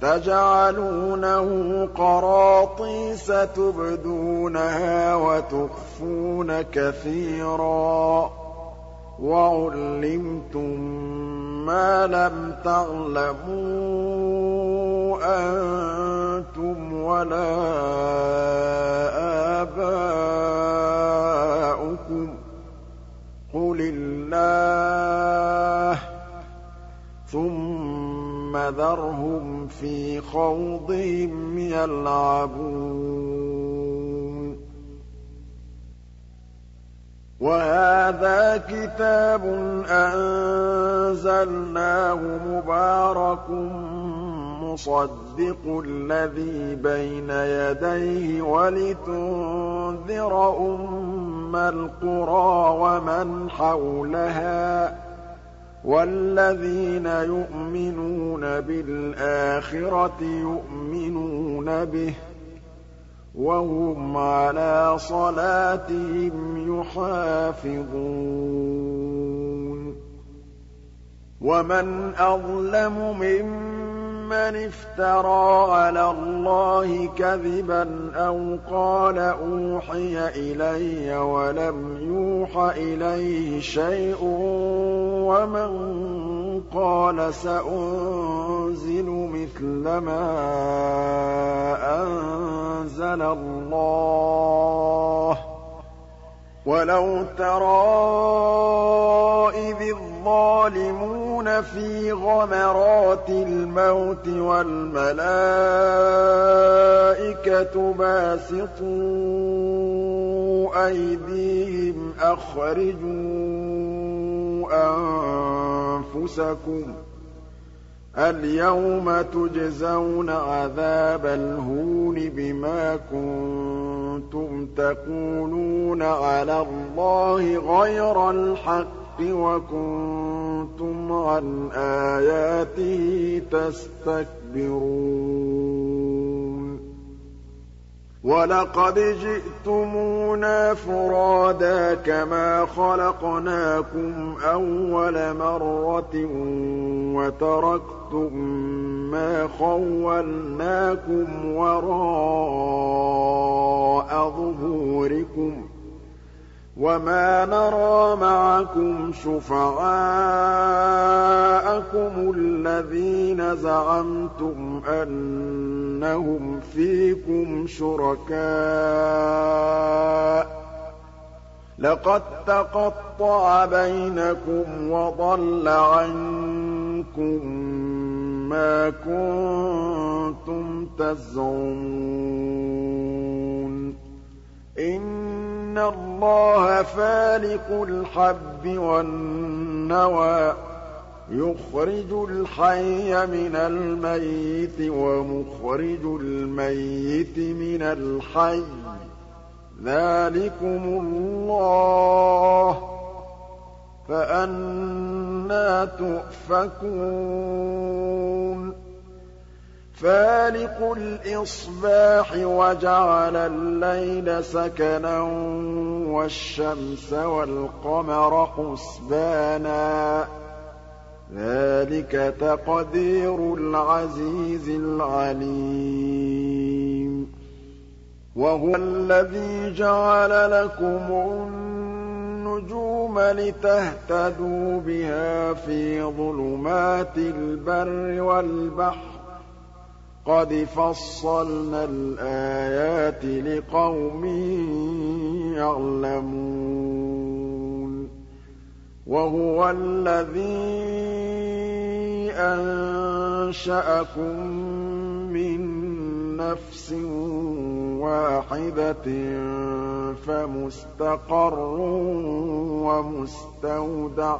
تَجْعَلُونَهُ قَرَاطِيسَ تُبْدُونَهَا وَتُخْفُونَ كَثِيرًا ۖ. وَعُلِّمْتُم مَّا لَمْ تَعْلَمُوا أَنتُمْ وَلَا آبَاؤُكُمْ ۖ. قُلِ اللَّهُ ۖ ثُمَّ ذَرْهُمْ فِي خَوْضِهِمْ يَلْعَبُونَ. وَهَٰذَا كِتَابٌ أَنزَلْنَاهُ مُبَارَكٌ مُّصَدِّقُ الَّذِي بَيْنَ يَدَيْهِ وَلِتُنذِرَ أُمَّ الْقُرَىٰ وَمَنْ حَوْلَهَا ۚ. وَالَّذِينَ يُؤْمِنُونَ بِالْآخِرَةِ يُؤْمِنُونَ بِهِ ۖ وَهُمْ عَلَىٰ صَلَاتِهِمْ يُحَافِظُونَ. وَمَنْ أَظْلَمُ مِمَّنِ افْتَرَىٰ عَلَى اللَّهِ كَذِبًا أَوْ قَالَ أُوحِيَ إِلَيَّ وَلَمْ يُوحَ إِلَيْهِ شَيْءٌ وَمَن قَالَ سَأُنزِلُ مِثْلَ مَا أَنزَلَ اللَّهُ ۗ وَلَوْ تَرَىٰ إِذِ الظَّالِمُونَ فِي غَمَرَاتِ الْمَوْتِ وَالْمَلَائِكَةُ الْمَلَائِكَةُ بَاسِطُو أَيْدِيهِمْ أَخْرِجُوا أَنفُسَكُمْ ۖ الْيَوْمَ تُجْزَوْنَ عَذَابَ الْهُونِ بِمَا كُنتُمْ تَقُولُونَ عَلَى اللَّهِ غَيْرَ الْحَقِّ وَكُنتُمْ عَنْ آيَاتِهِ تَسْتَكْبِرُونَ. وَلَقَدْ جِئْتُمُونَا فُرَادَىٰ كَمَا خَلَقْنَاكُمْ أَوَّلَ مَرَّةٍ وَتَرَكْتُم مَّا خَوَّلْنَاكُمْ وَرَاءَ ظُهُورِكُمْ ۖ. وَمَا نَرَىٰ مَعَكُمْ شُفَعَاءَكُمُ الَّذِينَ زَعَمْتُمْ أَنَّهُمْ فِيكُمْ شُرَكَاءُ ۚ لَقَد تَّقَطَّعَ بَيْنَكُمْ وَضَلَّ عَنكُم مَّا كُنتُمْ تَزْعُمُونَ إِنَّ اللَّهَ فَالِقُ الْحَبِّ وَالنَّوَىٰ ۖ يُخْرِجُ الْحَيَّ مِنَ الْمَيِّتِ وَمُخْرِجُ الْمَيِّتِ مِنَ الْحَيِّ ۚ. ذَٰلِكُمُ اللَّهُ ۖ فَأَنَّىٰ تُؤْفَكُونَ. فَالِقُ الْإِصْبَاحِ وَجَعَلَ اللَّيْلَ سَكَنًا وَالشَّمْسَ وَالْقَمَرَ حُسْبَانًا ۚ. ذَٰلِكَ تَقْدِيرُ الْعَزِيزِ الْعَلِيمِ. وَهُوَ الَّذِي جَعَلَ لَكُمُ النُّجُومَ لِتَهْتَدُوا بِهَا فِي ظُلُمَاتِ الْبَرِّ وَالْبَحْرِ. قَدْ فَصَّلْنَا الْآيَاتِ لِقَوْمٍ يَعْلَمُونَ وَهُوَ الَّذِي أَنشَأَكُم مِّن نَّفْسٍ وَاحِدَةٍ فَمُسْتَقَرٌّ وَمُسْتَوْدَعٌ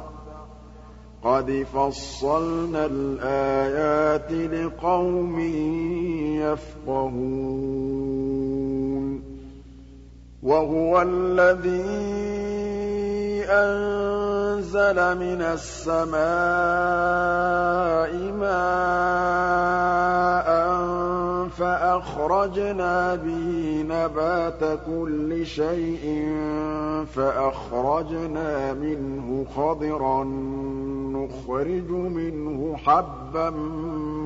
قَدْ فَصَّلْنَا الْآيَاتِ لِقَوْمٍ يَفْقَهُونَ وَهُوَ الَّذِي أَنزَلَ مِنَ السَّمَاءِ مَاءً فَأَخْرَجْنَا بِهِ نَبَاتَ كُلِّ شَيْءٍ فَأَخْرَجْنَا مِنْهُ خَضِرًا نُّخْرِجُ مِنْهُ حَبًّا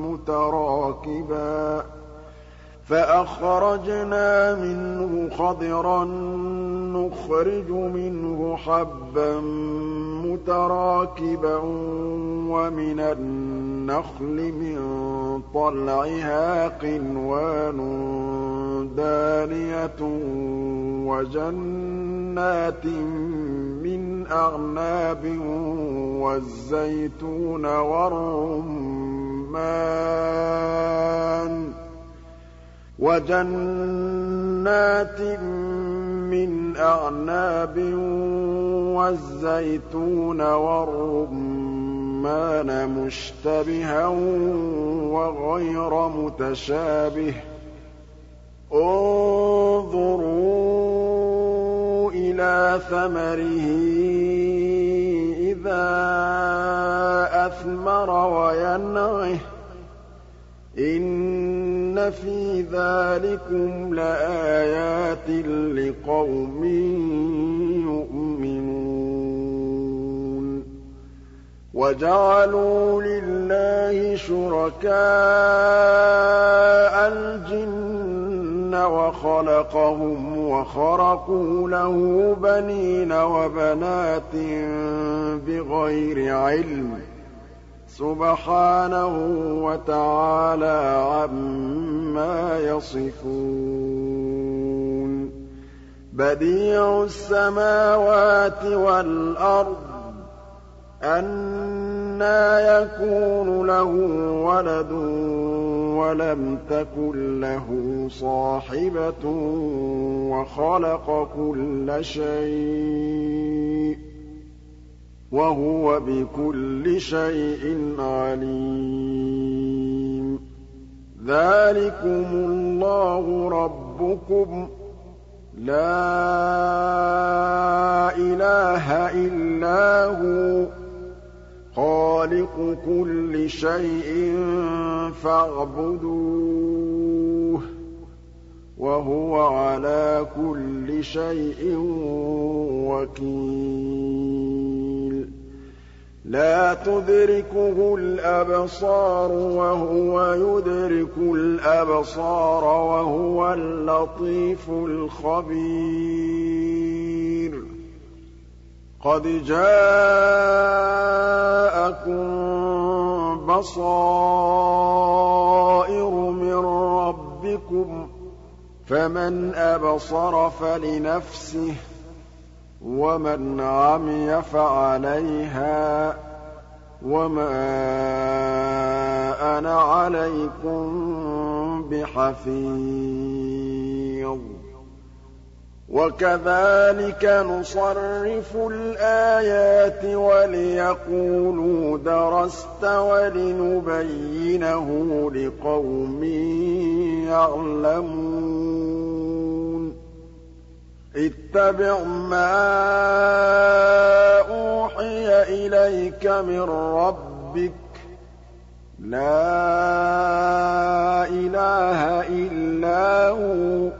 مُّتَرَاكِبًا فَأَخْرَجْنَا مِنْهُ خَضِرًا نُّخْرِجُ مِنْهُ حَبًّا مُّتَرَاكِبًا وَمِنَ النَّخْلِ مِن طَلْعِهَا قِنْوَانٌ دَانِيَةٌ وَجَنَّاتٍ مِّنْ أَعْنَابٍ وَالزَّيْتُونَ وَالرُّمَّانَ وَجَنَّاتٍ مِّنْ أَعْنَابٍ وَالزَّيْتُونَ وَالرُّمَّانَ مُشْتَبِهًا وَغَيْرَ مُتَشَابِهٍ ۗ. انظُرُوا إِلَىٰ ثَمَرِهِ إِذَا أَثْمَرَ وَيَنْعِهِ ۚ. إِنَّ فِي ذَٰلِكُمْ لَآيَاتٍ لِّقَوْمٍ يُؤْمِنُونَ وَجَعَلُوا لِلَّهِ شُرَكَاءَ الْجِنَّ وَخَلَقَهُمْ وَخَرَقُوا لَهُ بَنِينَ وَبَنَاتٍ بِغَيْرِ عِلْمٍ ۚ سُبْحَانَهُ وَتَعَالَىٰ عَمَّا يَصِفُونَ. بَدِيعُ السَّمَاوَاتِ وَالْأَرْضِ ۖ أَنَّىٰ يَكُونُ لَهُ وَلَدٌ وَلَمْ تَكُن لَّهُ صَاحِبَةٌ وَخَلَقَ كُلَّ شَيْءٍ ۖ. وَهُوَ بِكُلِّ شَيْءٍ عَلِيمٌ. ذَٰلِكُمُ اللَّهُ رَبُّكُمْ ۖ. لَا إِلَٰهَ إِلَّا هُوَ ۖ. خَالِقُ كُلِّ شَيْءٍ فَاعْبُدُوهُ ۚ. وَهُوَ عَلَىٰ كُلِّ شَيْءٍ وَكِيلٌ. لَّا تُدْرِكُهُ الْأَبْصَارُ وَهُوَ يُدْرِكُ الْأَبْصَارَ وَهُوَ اللَّطِيفُ الْخَبِيرُ. قَدْ جَاءَكُم بَصَائِرُ مِن فَمَنْ أَبْصَرَ فَلِنَفْسِهِ ۖ وَمَنْ عَمِيَ فَعَلَيْهَا ۚ وَمَا أَنَا عَلَيْكُم بِحَفِيظٍ. وَكَذَٰلِكَ نُصَرِّفُ الْآيَاتِ وَلِيَقُولُوا دَرَسْتَ وَلِنُبَيِّنَهُ لِقَوْمٍ يَعْلَمُونَ. اتَّبِعْ مَا أُوحِيَ إِلَيْكَ مِن رَّبِّكَ ۖ. لَا إِلَٰهَ إِلَّا هُوَ.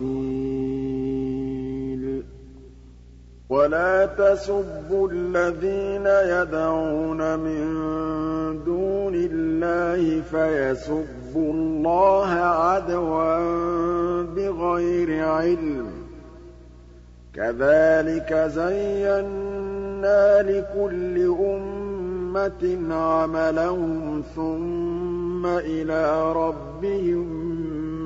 وَكِيلٌ. وَلَا تَسُبُّوا الَّذِينَ يَدْعُونَ مِن دُونِ اللَّهِ فَيَسُبُّوا اللَّهَ عَدْوًا بِغَيْرِ عِلْمٍ ۗ. كَذَٰلِكَ زَيَّنَّا لِكُلِّ أُمَّةٍ عَمَلَهُمْ ثُمَّ إِلَىٰ رَبِّهِم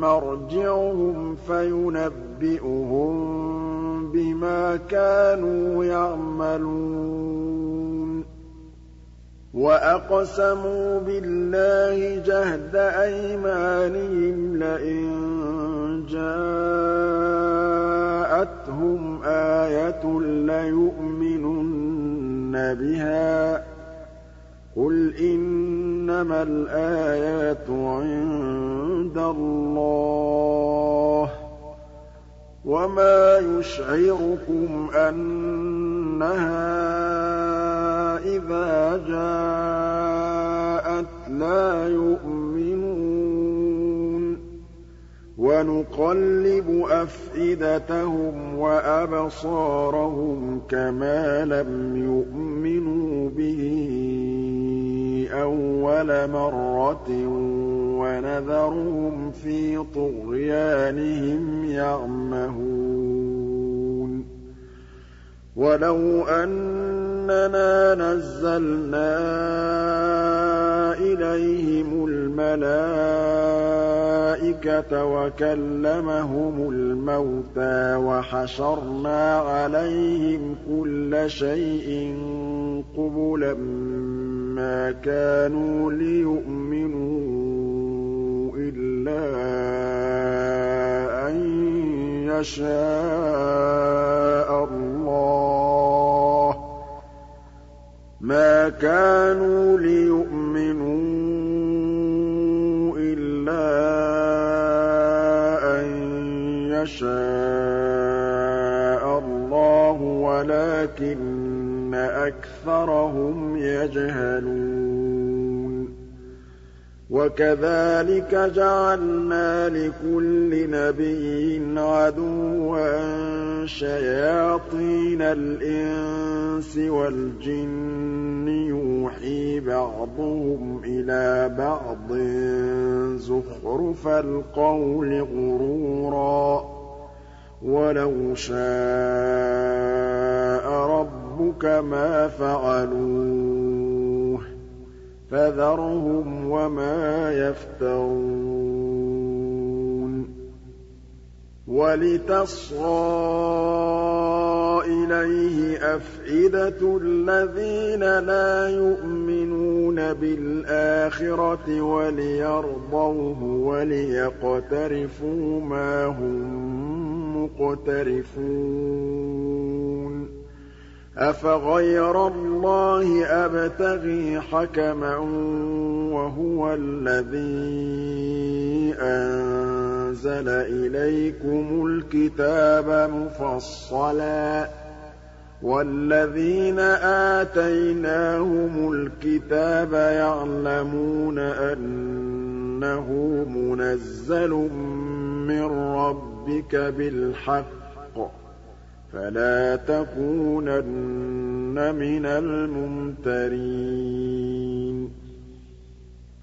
مَّرْجِعُهُمْ فَيُنَبِّئُهُم بِمَا كَانُوا يَعْمَلُونَ. وَأَقْسَمُوا بِاللَّهِ جَهْدَ أَيْمَانِهِمْ لَئِن جَاءَتْهُمْ آيَةٌ لَّيُؤْمِنُنَّ بِهَا ۚ. قُلْ إِنَّمَا الْآيَاتُ عِندَ اللَّهِ ۖ وَمَا يُشْعِرُكُمْ أَنَّهَا إِذَا جَاءَتْ لَا يُؤْمِنُونَ وَنُقَلِّبُ أَفْئِدَتَهُمْ وَأَبْصَارَهُمْ كَمَا لَمْ يُؤْمِنُوا بِهِ أَوَّلَ مَرَّةٍ وَنَذَرُهُمْ فِي طُغْيَانِهِمْ يَعْمَهُونَ. وَلَوْ أَنَّنَا نَزَّلْنَا إِلَيْهِمُ الْمَلَائِكَةَ وَكَلَّمَهُمُ الْمَوْتَىٰ وَحَشَرْنَا عَلَيْهِمْ كُلَّ شَيْءٍ قُبُلًا مَّا كَانُوا لِيُؤْمِنُوا إِلَّا أَن يَشَاءَ اللَّهُ ۚ. مَا كَانُوا لِيُؤْمِنُوا إِلَّا أَن يَشَاءَ اللَّهُ وَلَٰكِنَّ أَكْثَرَهُمْ يَجْهَلُونَ. وَكَذَٰلِكَ جَعَلْنَا لِكُلِّ نَبِيٍّ عَدُوًّا شَيَاطِينَ الْإِنسِ وَالْجِنِّ يُوحِي بَعْضُهُمْ إِلَىٰ بَعْضٍ زُخْرُفَ الْقَوْلِ غُرُورًا ۚ وَلَوْ شَاءَ رَبُّكَ مَا فَعَلُوهُ فَذَرْهُمْ وَمَا يَفْتَرُونَ وَلِتَصْغَىٰ إِلَيْهِ أَفْئِدَةُ الَّذِينَ لَا يُؤْمِنُونَ بِالْآخِرَةِ وَلِيَرْضَوْهُ وَلِيَقْتَرِفُوا مَا هُم مُّقْتَرِفُونَ أَفَغَيْرَ اللَّهِ أَبْتَغِي حَكَمًا وَهُوَ الَّذِي أَنزَلَ إِلَيْكُمُ الْكِتَابَ مُفَصَّلًا ۚ وَالَّذِينَ آتَيْنَاهُمُ الْكِتَابَ يَعْلَمُونَ أَنَّهُ مُنَزَّلٌ مِّن رَّبِّكَ بِالْحَقِّ فَلَا تَكُونَنَّ مِنَ الْمُمْتَرِينَ.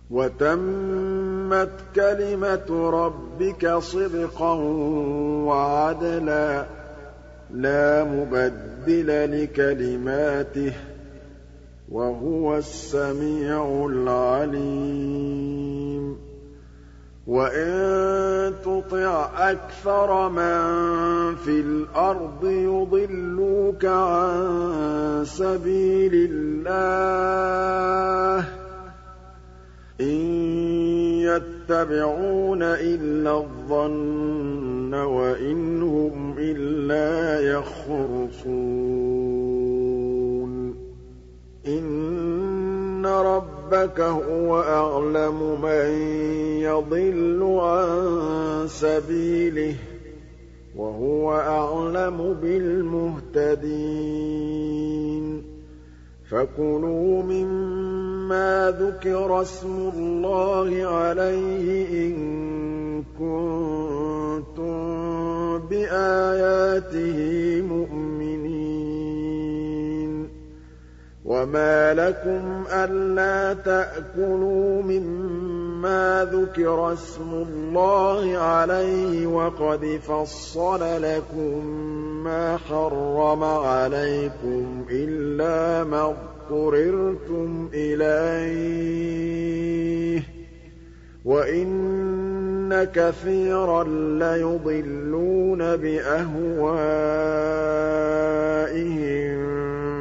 وَتَمَّتْ كَلِمَةُ رَبِّكَ صِدْقًا وَعَدْلًا ۚ لَّا مُبَدِّلَ لِكَلِمَاتِهِ ۚ وَهُوَ السَّمِيعُ الْعَلِيمُ. وَإِن تُطِعْ أَكْثَرَ مَن فِي الْأَرْضِ يُضِلُّوكَ عَن سَبِيلِ اللَّهِ ۚ إِن يَتَّبِعُونَ إِلَّا الظَّنَّ وَإِنْ هُمْ إِلَّا يَخْرُصُونَ إِنَّ رَبَّكَ هُوَ أَعْلَمُ مَن يَضِلُّ عَن سَبِيلِهِ ۖ وَهُوَ أَعْلَمُ بِالْمُهْتَدِينَ. فَكُلُوا مِمَّا ذُكِرَ اسْمُ اللَّهِ عَلَيْهِ إِن كُنتُم بِآيَاتِهِ مُؤْمِنِينَ. وَمَا لَكُمْ أَلَّا تَأْكُلُوا مِمَّا ذُكِرَ اسْمُ اللَّهِ عَلَيْهِ وَقَدْ فَصَّلَ لَكُم مَّا حَرَّمَ عَلَيْكُمْ إِلَّا مَا اضْطُرِرْتُمْ إِلَيْهِ ۗ وَإِنَّ كَثِيرًا لَّيُضِلُّونَ بِأَهْوَائِهِم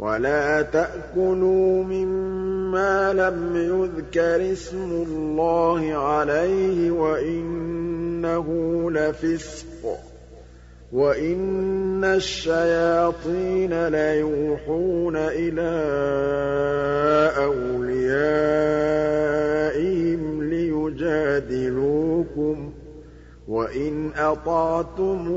وَلَا تَأْكُلُوا مِمَّا لَمْ يُذْكَرِ اسْمُ اللَّهِ عَلَيْهِ وَإِنَّهُ لَفِسْقٌ ۗ وَإِنَّ الشَّيَاطِينَ لَيُوحُونَ إِلَىٰ أَوْلِيَائِهِمْ لِيُجَادِلُوكُمْ ۖ وَإِنْ أَطَعْتُمُوهُمْ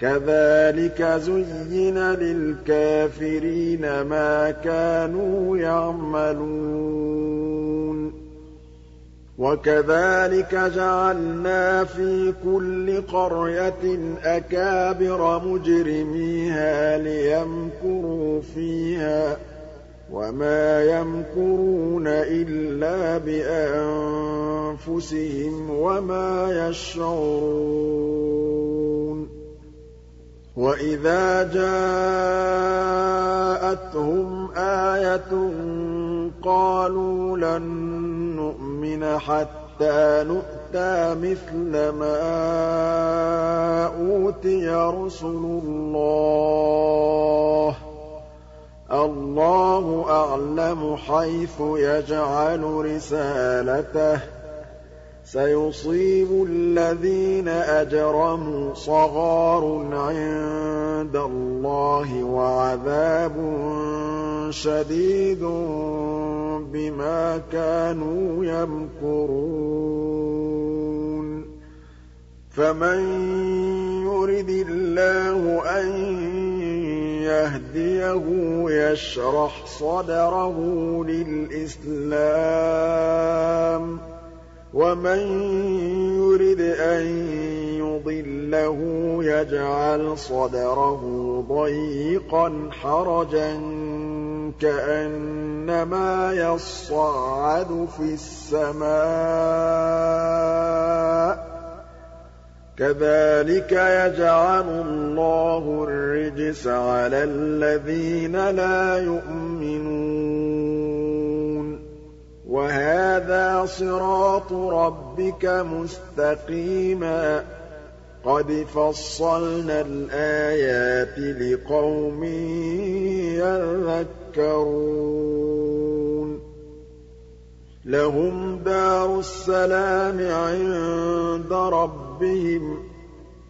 كَذَٰلِكَ زُيِّنَ لِلْكَافِرِينَ مَا كَانُوا يَعْمَلُونَ. وَكَذَٰلِكَ جَعَلْنَا فِي كُلِّ قَرْيَةٍ أَكَابِرَ مُجْرِمِيهَا لِيَمْكُرُوا فِيهَا ۖ وَمَا يَمْكُرُونَ إِلَّا بِأَنفُسِهِمْ وَمَا يَشْعُرُونَ. وَإِذَا جَاءَتْهُمْ آيَةٌ قَالُوا لَن نُّؤْمِنَ حَتَّىٰ نُؤْتَىٰ مِثْلَ مَا أُوتِيَ رُسُلُ اللَّهِ اللَّهُ أَعْلَمُ حَيْثُ يَجْعَلُ رِسَالَتَهُ ۗ سَيُصِيبُ الَّذِينَ أَجْرَمُوا صَغَارٌ عِندَ اللَّهِ وَعَذَابٌ شَدِيدٌ بِمَا كَانُوا يَمْكُرُونَ. فَمَن يُرِدِ اللَّهُ أَن يَهْدِيَهُ يَشْرَحْ صَدْرَهُ لِلْإِسْلَامِ ۖ وَمَن يُرِدْ أَن يُضِلَّهُ يَجْعَلْ صَدْرَهُ ضَيِّقًا حَرَجًا كَأَنَّمَا يَصَّعَّدُ فِي السَّمَاءِ كَذَٰلِكَ يَجْعَلُ اللَّهُ الرِّجْسَ عَلَى الَّذِينَ لَا يُؤْمِنُونَ وَهَٰذَا صِرَاطُ رَبِّكَ مُسْتَقِيمًا ۗ. قَدْ فَصَّلْنَا الْآيَاتِ لِقَوْمٍ يَذَّكَّرُونَ. لَهُمْ دَارُ السَّلَامِ عِندَ رَبِّهِمْ ۖ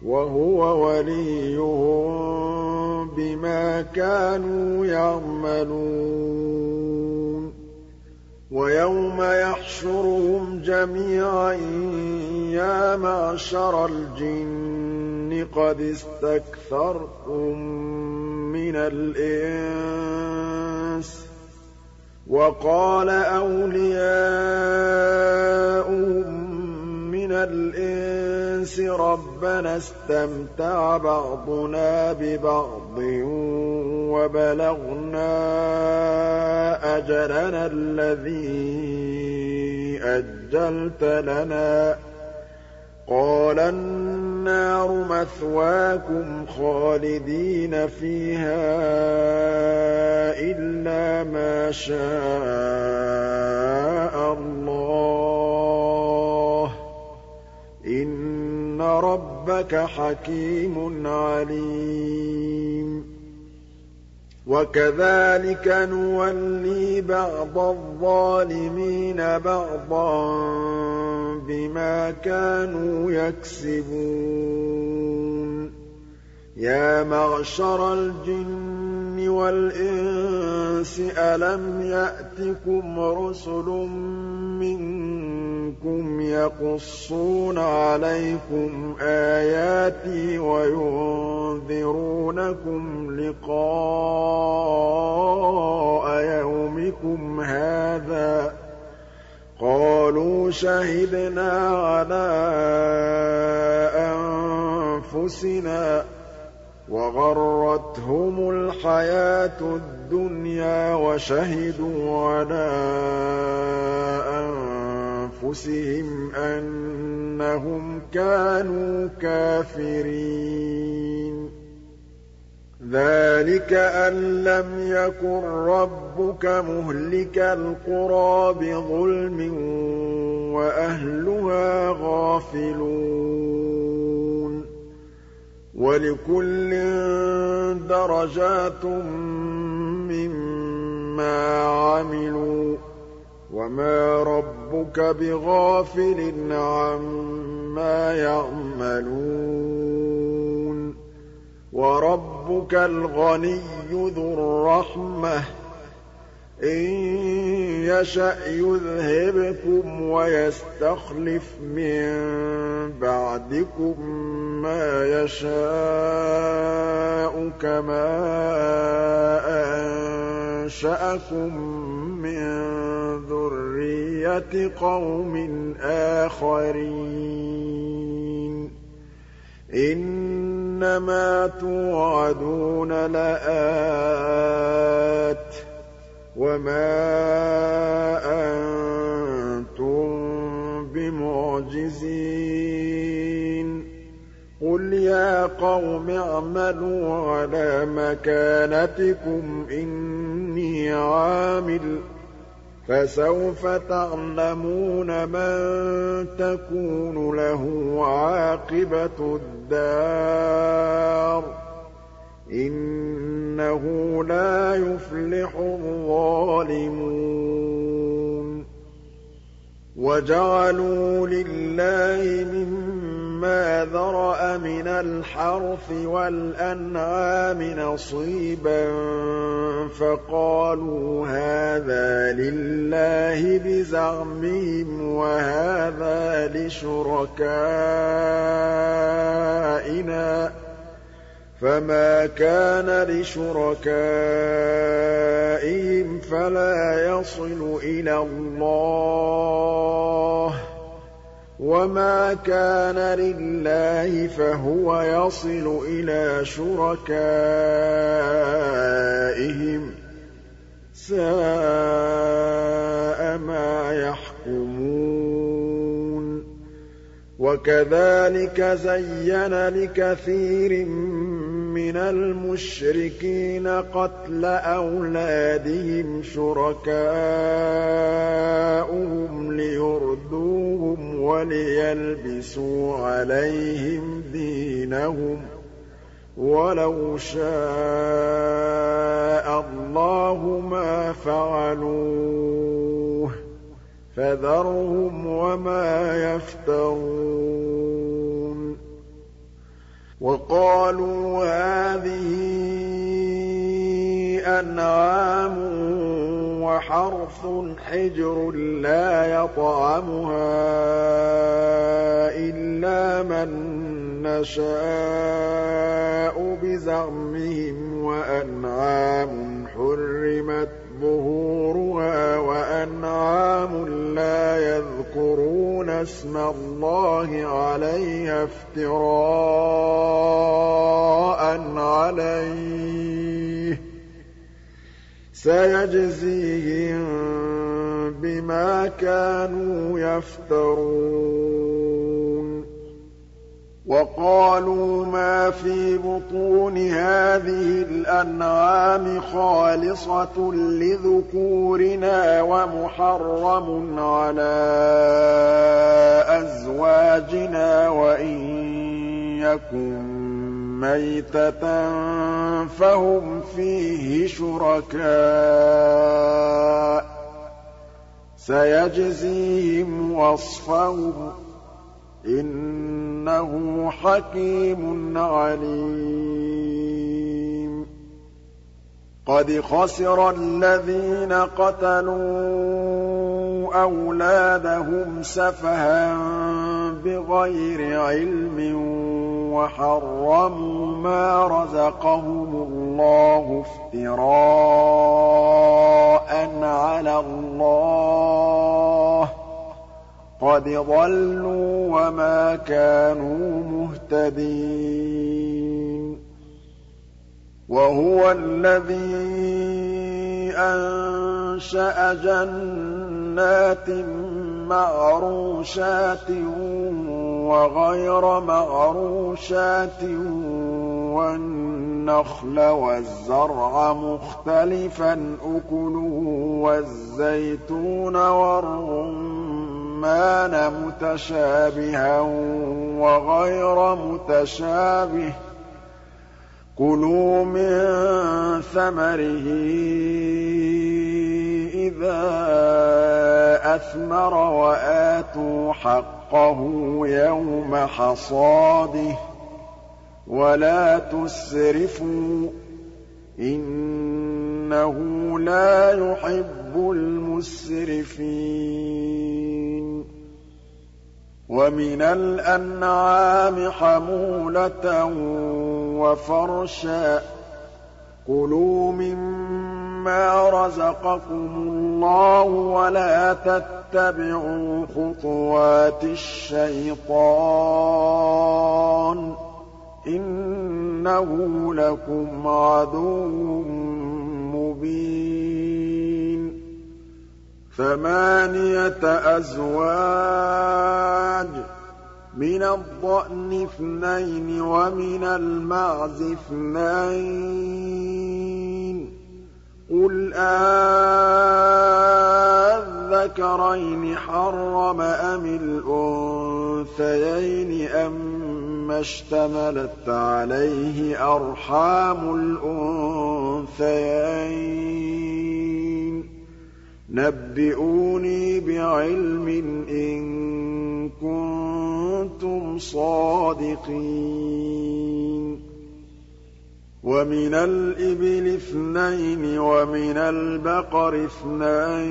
وَهُوَ وَلِيُّهُم بِمَا كَانُوا يَعْمَلُونَ. وَيَوْمَ يَحْشُرُهُمْ جَمِيعًا يَا مَعْشَرَ الْجِنِّ قَدِ اسْتَكْثَرْتُم مِّنَ الْإِنسِ. وَقَالَ أَوْلِيَاؤُهُم مِّنَ الْإِنسِ رَبَّنَا اسْتَمْتَعَ بَعْضُنَا بِبَعْضٍ وَبَلَغْنَا أَجَلَنَا الَّذِي أَجَّلْتَ لَنَا ۚ. قَالَ النَّارُ مَثْوَاكُمْ خَالِدِينَ فِيهَا إِلَّا مَا شَاءَ اللَّهُ ۗ. إِنَّ رَبَّكَ حَكِيمٌ عَلِيمٌ وَكَذَٰلِكَ نُوَلِّي بَعْضَ الظَّالِمِينَ بَعْضًا بِمَا كَانُوا يَكْسِبُونَ يَا مَعْشَرَ الْجِنِّ وَالْإِنسِ أَلَمْ يَأْتِكُمْ رُسُلٌ مِّنكُمْ يَقُصُّونَ عَلَيْكُمْ آيَاتِي وَيُنذِرُونَكُمْ لِقَاءَ يَوْمِكُمْ هَٰذَا ۚ؟ قَالُوا شَهِدْنَا عَلَىٰ أَنفُسِنَا ۖ وَغَرَّتْهُمُ الْحَيَاةُ الدُّنْيَا وَشَهِدُوا عَلَىٰ أَنفُسِهِمْ أَنَّهُمْ كَانُوا كَافِرِينَ. ذَٰلِكَ أَن لَّمْ يَكُن رَّبُّكَ مُهْلِكَ الْقُرَىٰ بِظُلْمٍ وَأَهْلُهَا غَافِلُونَ. وَلِكُلٍّ دَرَجَاتٌ مِّمَّا عَمِلُوا ۚ وَمَا رَبُّكَ بِغَافِلٍ عَمَّا يَعْمَلُونَ وَرَبُّكَ الْغَنِيُّ ذُو الرَّحْمَةِ ۚ إِن يَشَأْ يُذْهِبْكُمْ وَيَسْتَخْلِفْ مِن بَعْدِكُم مَّا يَشَاءُ كَمَا أَنشَأَكُم مِّن ذُرِّيَّةِ قَوْمٍ آخَرِينَ. إِنَّمَا تُوعَدُونَ لَآتٍ. وَمَا أَنتُم بِمُعْجِزِينَ قُلْ يَا قَوْمِ اعْمَلُوا عَلَىٰ مَكَانَتِكُمْ إِنِّي عَامِلٌ ۖ فَسَوْفَ تَعْلَمُونَ مَن تَكُونُ لَهُ عَاقِبَةُ الدَّارِ ۗ إِنَّهُ لَا يُفْلِحُ الظَّالِمُونَ. وَجَعَلُوا لِلَّهِ مِمَّا ذَرَأَ مِنَ الْحَرْثِ وَالْأَنْعَامِ نَصِيبًا فَقَالُوا هَٰذَا لِلَّهِ بِزَعْمِهِمْ وَهَٰذَا لِشُرَكَائِنَا ۖ. فَمَا كَانَ لِشُرَكَائِهِمْ فَلَا يَصِلُ إِلَى اللَّهِ ۖ وَمَا كَانَ لِلَّهِ فَهُوَ يَصِلُ إِلَىٰ شُرَكَائِهِمْ ۗ سَاءَ وَكَذَٰلِكَ زَيَّنَ لِكَثِيرٍ مِّنَ الْمُشْرِكِينَ قَتْلَ أَوْلَادِهِمْ شُرَكَاؤُهُمْ لِيُرْدُوهُمْ وَلِيَلْبِسُوا عَلَيْهِمْ دِينَهُمْ ۖ وَلَوْ شَاءَ اللَّهُ مَا فَعَلُوهُ ۖ فَذَرْهُمْ وَمَا يَفْتَرُونَ. وَقَالُوا هَٰذِهِ أَنْعَامٌ وَحَرْثٌ حِجْرٌ لَّا يَطْعَمُهَا إِلَّا مَن نَّشَاءُ بِزَعْمِهِمْ وَأَنْعَامٌ حُرِّمَتْ ظُهُورُهَا وَأَنْعَامٌ لَّا يَذْكُرُونَ اسْمَ اللَّهِ عَلَيْهَا افْتِرَاءً عَلَيْهِ ۚ. سَيَجْزِيهِم بِمَا كَانُوا يَفْتَرُونَ. وَقَالُوا مَا فِي بُطُونِ هَٰذِهِ الْأَنْعَامِ خَالِصَةٌ لِّذُكُورِنَا وَمُحَرَّمٌ عَلَىٰ أَزْوَاجِنَا وَإِن يَكُن مَّيْتَةً فَهُمْ فِيهِ شُرَكَاءُ ۚ. سَيَجْزِيهِمْ وَصْفَهُمْ ۚ إِنَّهُ حَكِيمٌ عَلِيمٌ. قَدْ خَسِرَ الَّذِينَ قَتَلُوا أَوْلَادَهُمْ سَفَهًا بِغَيْرِ عِلْمٍ وَحَرَّمُوا مَا رَزَقَهُمُ اللَّهُ افْتِرَاءً عَلَى اللَّهِ ۚ. قَدْ ضَلُّوا وَمَا كَانُوا مُهْتَدِينَ. وَهُوَ الَّذِي أَنشَأَ جَنَّاتٍ مَّعْرُوشَاتٍ وَغَيْرَ مَعْرُوشَاتٍ وَالنَّخْلَ وَالزَّرْعَ مُخْتَلِفًا أُكُلُهُ وَالزَّيْتُونَ وَالرُّمَّانَ مُتَشَابِهًا وَغَيْرَ مُتَشَابِهٍ ۚ. كُلُوا مِن ثَمَرِهِ إِذَا أَثْمَرَ وَآتُوا حَقَّهُ يَوْمَ حَصَادِهِ ۖ. وَلَا تُسْرِفُوا ۚ إِنَّهُ لَا يُحِبُّ الْمُسْرِفِينَ. وَمِنَ الْأَنْعَامِ حَمُولَةً وَفَرْشًا ۚ. كُلُوا مِمَّا رَزَقَكُمُ اللَّهُ وَلَا تَتَّبِعُوا خُطُوَاتِ الشَّيْطَانِ ۚ. إِنَّهُ لَكُمْ عَدُوٌّ مُّبِينٌ. ثَمَانِيَةَ أَزْوَاجٍ ۖ مِّنَ الضَّأْنِ اثْنَيْنِ وَمِنَ الْمَعْزِ اثْنَيْنِ ۗ. قُلْ آلذَّكَرَيْنِ حَرَّمَ أَمِ الْأُنثَيَيْنِ أَمَّا اشْتَمَلَتْ عَلَيْهِ أَرْحَامُ الْأُنثَيَيْنِ ۖ؟ نَبِّئُونِي بِعِلْمٍ إِن كُنتُمْ صَادِقِينَ. وَمِنَ الْإِبِلِ اثْنَيْنِ وَمِنَ الْبَقَرِ اثْنَيْنِ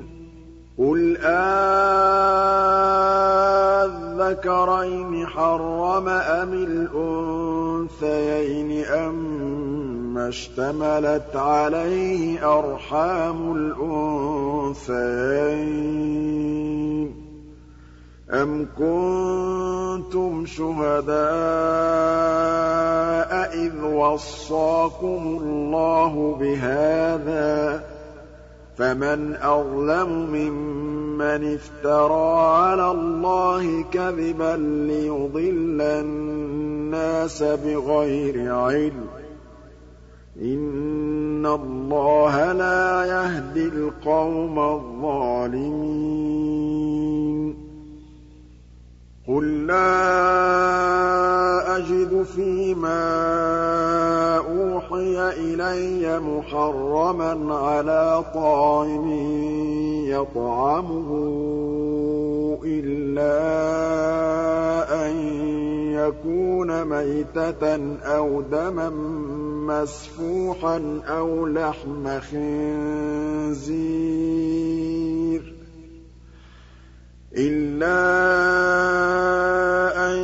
ۗ. قُلْ آلذَّكَرَيْنِ حَرَّمَ أَمِ الْأُنثَيَيْنِ أَمَّا اشْتَمَلَتْ عَلَيْهِ أَرْحَامُ الْأُنثَيَيْنِ ۖ أَمْ كُنتُمْ شُهَدَاءَ إِذْ وَصَّاكُمُ اللَّهُ بِهَٰذَا ۚ فَمَنْ أَظْلَمُ مِمَّنِ افْتَرَىٰ عَلَى اللَّهِ كَذِبًا لِّيُضِلَّ النَّاسَ بِغَيْرِ عِلْمٍ ۗ. إِنَّ اللَّهَ لَا يَهْدِي الْقَوْمَ الظَّالِمِينَ. قُل لَّا أَجِدُ فِي مَا أُوحِيَ إِلَيَّ مُحَرَّمًا عَلَىٰ طَاعِمٍ يَطْعَمُهُ إِلَّا أَن يَكُونَ مَيْتَةً أَوْ دَمًا مَّسْفُوحًا أَوْ لَحْمَ خِنزِيرٍ إِلَّا أَن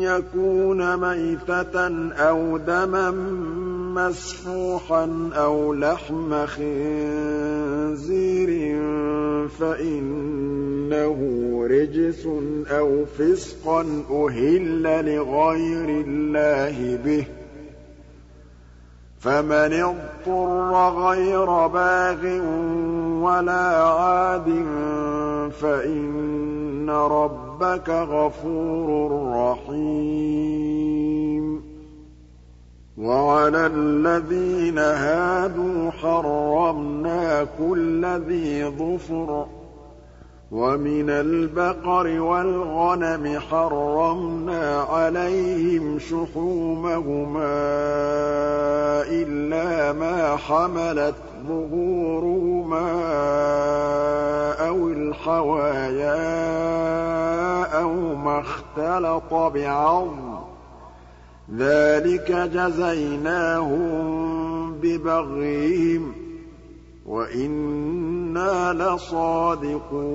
يَكُونَ مَيْتَةً أَوْ دَمًا مَّسْفُوحًا أَوْ لَحْمَ خِنزِيرٍ فَإِنَّهُ رِجْسٌ أَوْ فِسْقًا أُهِلَّ لِغَيْرِ اللَّهِ بِهِ ۚ فَمَنِ اضْطُرَّ غَيْرَ بَاغٍ وَلَا عَادٍ فَإِنَّ رَبَّكَ غَفُورٌ رَّحِيمٌ. وَعَلَى الَّذِينَ هَادُوا حَرَّمْنَا كُلَّ ذِي ظُفُرٍ. وَمِنَ الْبَقَرِ وَالْغَنَمِ حَرَّمْنَا عَلَيْهِمْ شُحُومَهُمَا إِلَّا مَا حَمَلَتْ ظُهُورُهُمَا أَوِ الْحَوَايَا أَوْ مَا اخْتَلَطَ بِعَظْمٍ ۚ. ذَٰلِكَ جَزَيْنَاهُم بِبَغْيِهِمْ ۖ. وَإِنَّا لَصَادِقُونَ.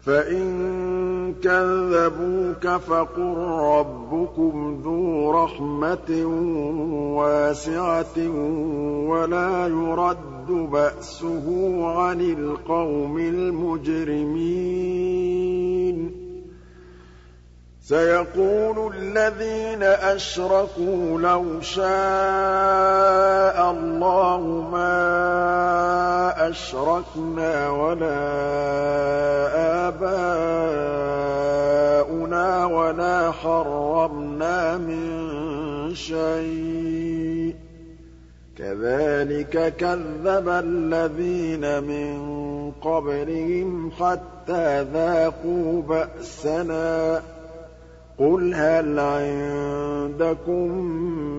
فَإِن كَذَّبُوكَ فَقُل رَّبُّكُمْ ذُو رَحْمَةٍ وَاسِعَةٍ وَلَا يُرَدُّ بَأْسُهُ عَنِ الْقَوْمِ الْمُجْرِمِينَ. سَيَقُولُ الَّذِينَ أَشْرَكُوا لَوْ شَاءَ اللَّهُ مَا أَشْرَكْنَا وَلَا آبَاؤُنَا وَلَا حَرَّمْنَا مِن شَيْءٍ ۚ. كَذَٰلِكَ كَذَّبَ الَّذِينَ مِن قَبْلِهِمْ حَتَّىٰ ذَاقُوا بَأْسَنَا ۗ. قُلْ هَلْ عِندَكُم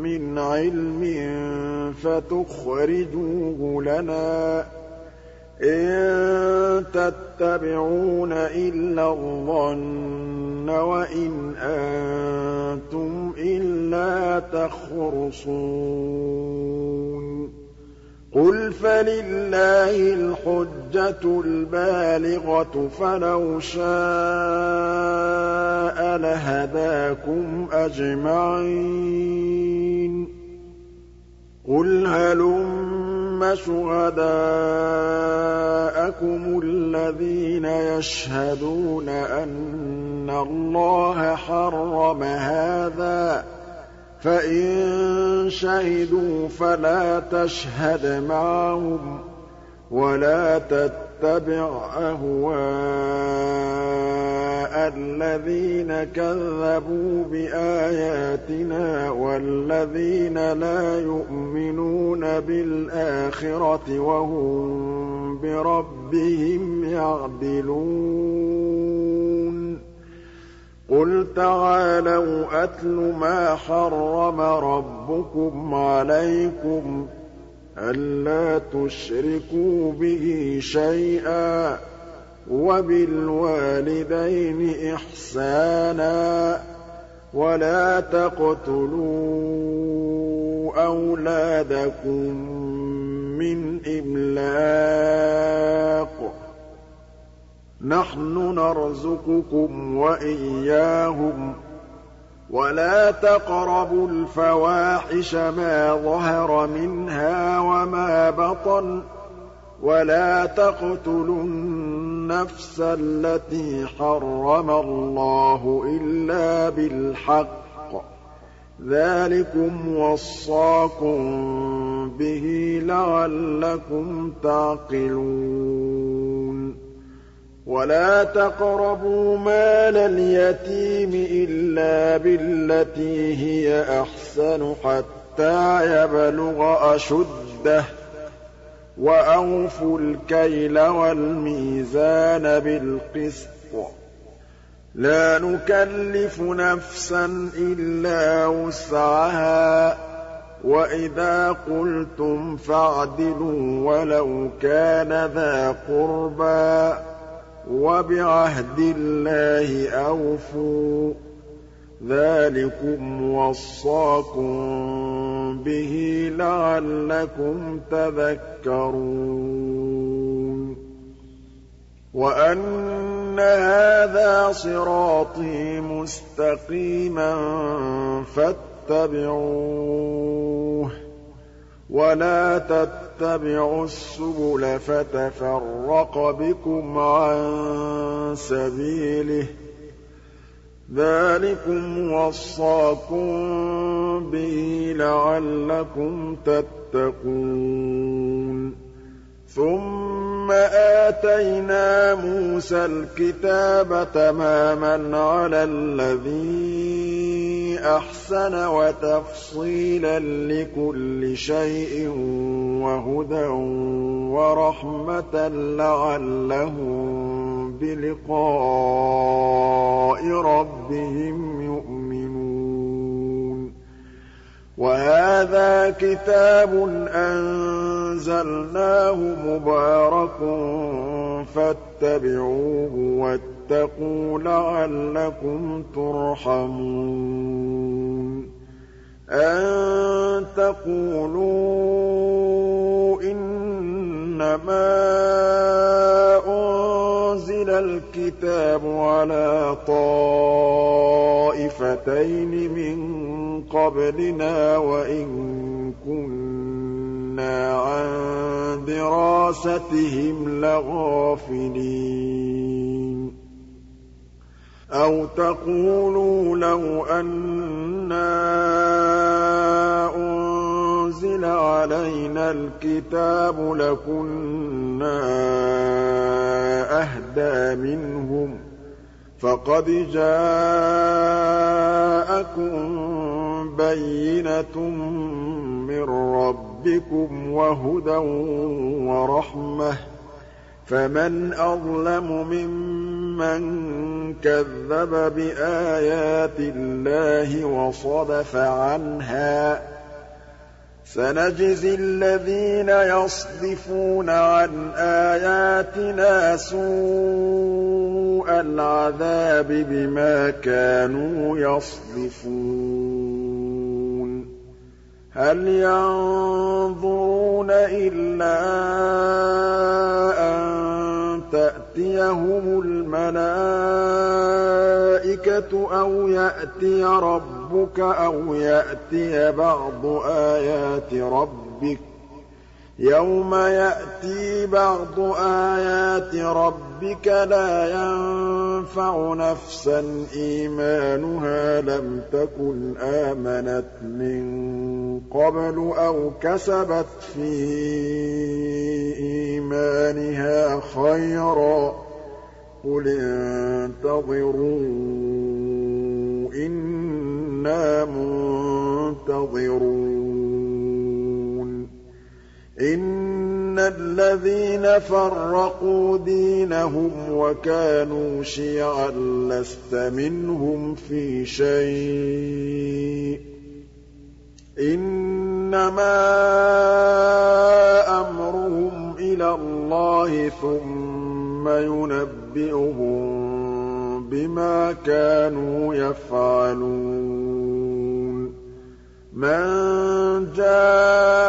مِّنْ عِلْمٍ فَتُخْرِجُوهُ لَنَا ۖ إِن تَتَّبِعُونَ إِلَّا الظَّنَّ وَإِنْ أَنتُمْ إِلَّا تَخْرُصُونَ قُلْ فَلِلَّهِ الْحُجَّةُ الْبَالِغَةُ فَلَوْ شَاءَ لَهَدَاكُمْ أَجْمَعِينَ قُلْ هَلُمَّ شُهَدَاءَكُمُ الَّذِينَ يَشْهَدُونَ أَنَّ اللَّهَ حَرَّمَ هَٰذَا ۖ فَإِن شَهِدُوا فَلَا تَشْهَدْ مَعَهُمْ وَلَا تَتَّبِعْ أَهْوَاءَ الَّذِينَ كَذَّبُوا بِآيَاتِنَا وَالَّذِينَ لَا يُؤْمِنُونَ بِالْآخِرَةِ وَهُم بِرَبِّهِمْ يَعْدِلُونَ. قُلْ تَعَالَوْا أَتْلُ مَا حَرَّمَ رَبُّكُمْ عَلَيْكُمْ أَلَّا تُشْرِكُوا بِهِ شَيْئًا ۖ وَبِالْوَالِدَيْنِ إِحْسَانًا ۖ وَلَا تَقْتُلُوا أَوْلَادَكُم مِّنْ إِمْلَاقٍ ۖ نَّحْنُ نَرْزُقُكُمْ وَإِيَّاهُمْ ۖ وَلَا تَقْرَبُوا الْفَوَاحِشَ مَا ظَهَرَ مِنْهَا وَمَا بَطَنَ ۖ وَلَا تَقْتُلُوا النَّفْسَ الَّتِي حَرَّمَ اللَّهُ إِلَّا بِالْحَقِّ ۚ. ذَٰلِكُمْ وَصَّاكُم بِهِ لَعَلَّكُمْ تَعْقِلُونَ. وَلَا تَقْرَبُوا مَالَ الْيَتِيمِ إِلَّا بِالَّتِي هِيَ أَحْسَنُ حَتَّىٰ يَبْلُغَ أَشُدَّهُ ۖ وَأَوْفُوا الْكَيْلَ وَالْمِيزَانَ بِالْقِسْطِ ۖ لَا نُكَلِّفُ نَفْسًا إِلَّا وُسْعَهَا ۖ وَإِذَا قُلْتُمْ فَاعْدِلُوا وَلَوْ كَانَ ذَا قُرْبَىٰ ۖ وَبِعَهْدِ اللَّهِ أَوْفُوا ۚ ذَٰلِكُمْ وَصَّاكُم بِهِ لَعَلَّكُمْ تَذَكَّرُونَ. وَأَنَّ هَٰذَا صِرَاطِي مُسْتَقِيمًا فَاتَّبِعُوهُ ۖ. وَلَا تَتَّبِعُوا السُّبُلَ فَتَفَرَّقَ بِكُمْ عَن سَبِيلِهِ ۚ ذَٰلِكُمْ وَصَّاكُم بِهِ لَعَلَّكُمْ تَتَّقُونَ ثُمَّ آتَيْنَا مُوسَى الْكِتَابَ تَمَامًا عَلَى الَّذِي أَحْسَنَ وَتَفْصِيلًا لِّكُلِّ شَيْءٍ وَهُدًى وَرَحْمَةً لَّعَلَّهُم بِلِقَاءِ رَبِّهِمْ يُؤْمِنُونَ وَهَٰذَا كِتَابٌ أَنزَلْنَاهُ مُبَارَكٌ فَاتَّبِعُوهُ وَاتَّقُوا لَعَلَّكُمْ تُرْحَمُونَ. أَن تَقُولُوا إِنَّمَا الْكِتَابُ عَلَىٰ طَائِفَتَيْنِ مِن قَبْلِنَا وَإِن كُنَّا عَن دِرَاسَتِهِمْ لَغَافِلِينَ. أَوْ تَقُولُوا لَوْ أَنَّا أُنزِلَ عَلَيْنَا الْكِتَابُ لَكُنَّا أَهْدَىٰ مِنْهُمْ ۚ فَقَدْ جَاءَكُم بَيِّنَةٌ مِّن رَّبِّكُمْ وَهُدًى وَرَحْمَةٌ ۚ فَمَنْ أَظْلَمُ مِمَّن كَذَّبَ بِآيَاتِ اللَّهِ وَصَدَفَ عَنْهَا ۗ سَنَجْزِي الَّذِينَ يَصْدِفُونَ عَنْ آيَاتِنَا سُوءَ الْعَذَابِ بِمَا كَانُوا يَصْدِفُونَ. هَلْ يَنظُرُونَ إِلَّا أَن تَأْتِيَهُمُ الْمَلَائِكَةُ أَوْ يَأْتِيَ رَبُّكَ أَوْ يَأْتِيَ بَعْضُ آيَاتِ رَبِّكَ ۗ يَوْمَ يَأْتِي بَعْضُ آيَاتِ رَبِّكَ لَا يَنفَعُ نَفْسًا إِيمَانُهَا لَمْ تَكُنْ آمَنَتْ مِن قَبْلُ أَوْ كَسَبَتْ فِي إِيمَانِهَا خَيْرًا ۗ قُلِ انتَظِرُوا إِنَّا مُنتَظِرُونَ إِنَّ الَّذِينَ فَرَّقُوا دِينَهُمْ وَكَانُوا شِيَعًا لَّسْتَ مِنْهُمْ فِي شَيْءٍ ۚ إِنَّمَا أَمْرُهُمْ إِلَى اللَّهِ ثُمَّ يُنَبِّئُهُم بِمَا كَانُوا يَفْعَلُونَ مَن جَاءَ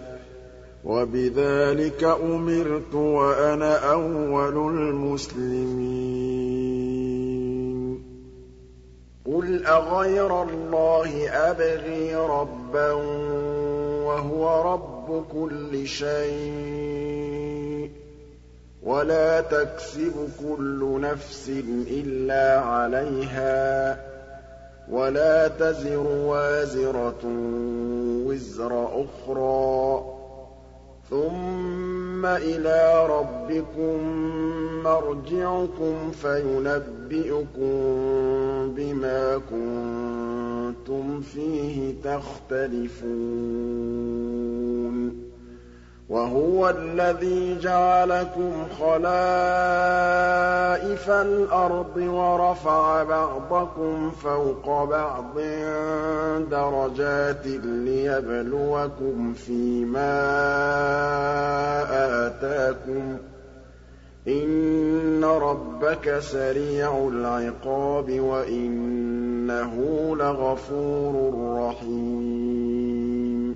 وَبِذَٰلِكَ أُمِرْتُ وَأَنَا أَوَّلُ الْمُسْلِمِينَ. قُلْ أَغَيْرَ اللَّهِ أَبْغِي رَبًّا وَهُوَ رَبُّ كُلِّ شَيْءٍ ۖ. وَلَا تَكْسِبُ كُلُّ نَفْسٍ إِلَّا عَلَيْهَا ۖ. وَلَا تَزِرُ وَازِرَةٌ وِزْرَ أُخْرَىٰ ۗ. ثُمَّ إِلَىٰ رَبِّكُم مَّرْجِعُكُمْ فَيُنَبِّئُكُم بِمَا كُنتُمْ فِيهِ تَخْتَلِفُونَ وَهُوَ الَّذِي جَعَلَكُمْ خَلَائِفَ الْأَرْضِ وَرَفَعَ بَعْضَكُمْ فَوْقَ بَعْضٍ دَرَجَاتٍ لِّيَبْلُوَكُمْ فِي مَا آتَاكُمْ ۗ. إِنَّ رَبَّكَ سَرِيعُ الْعِقَابِ وَإِنَّهُ لَغَفُورٌ رَّحِيمٌ.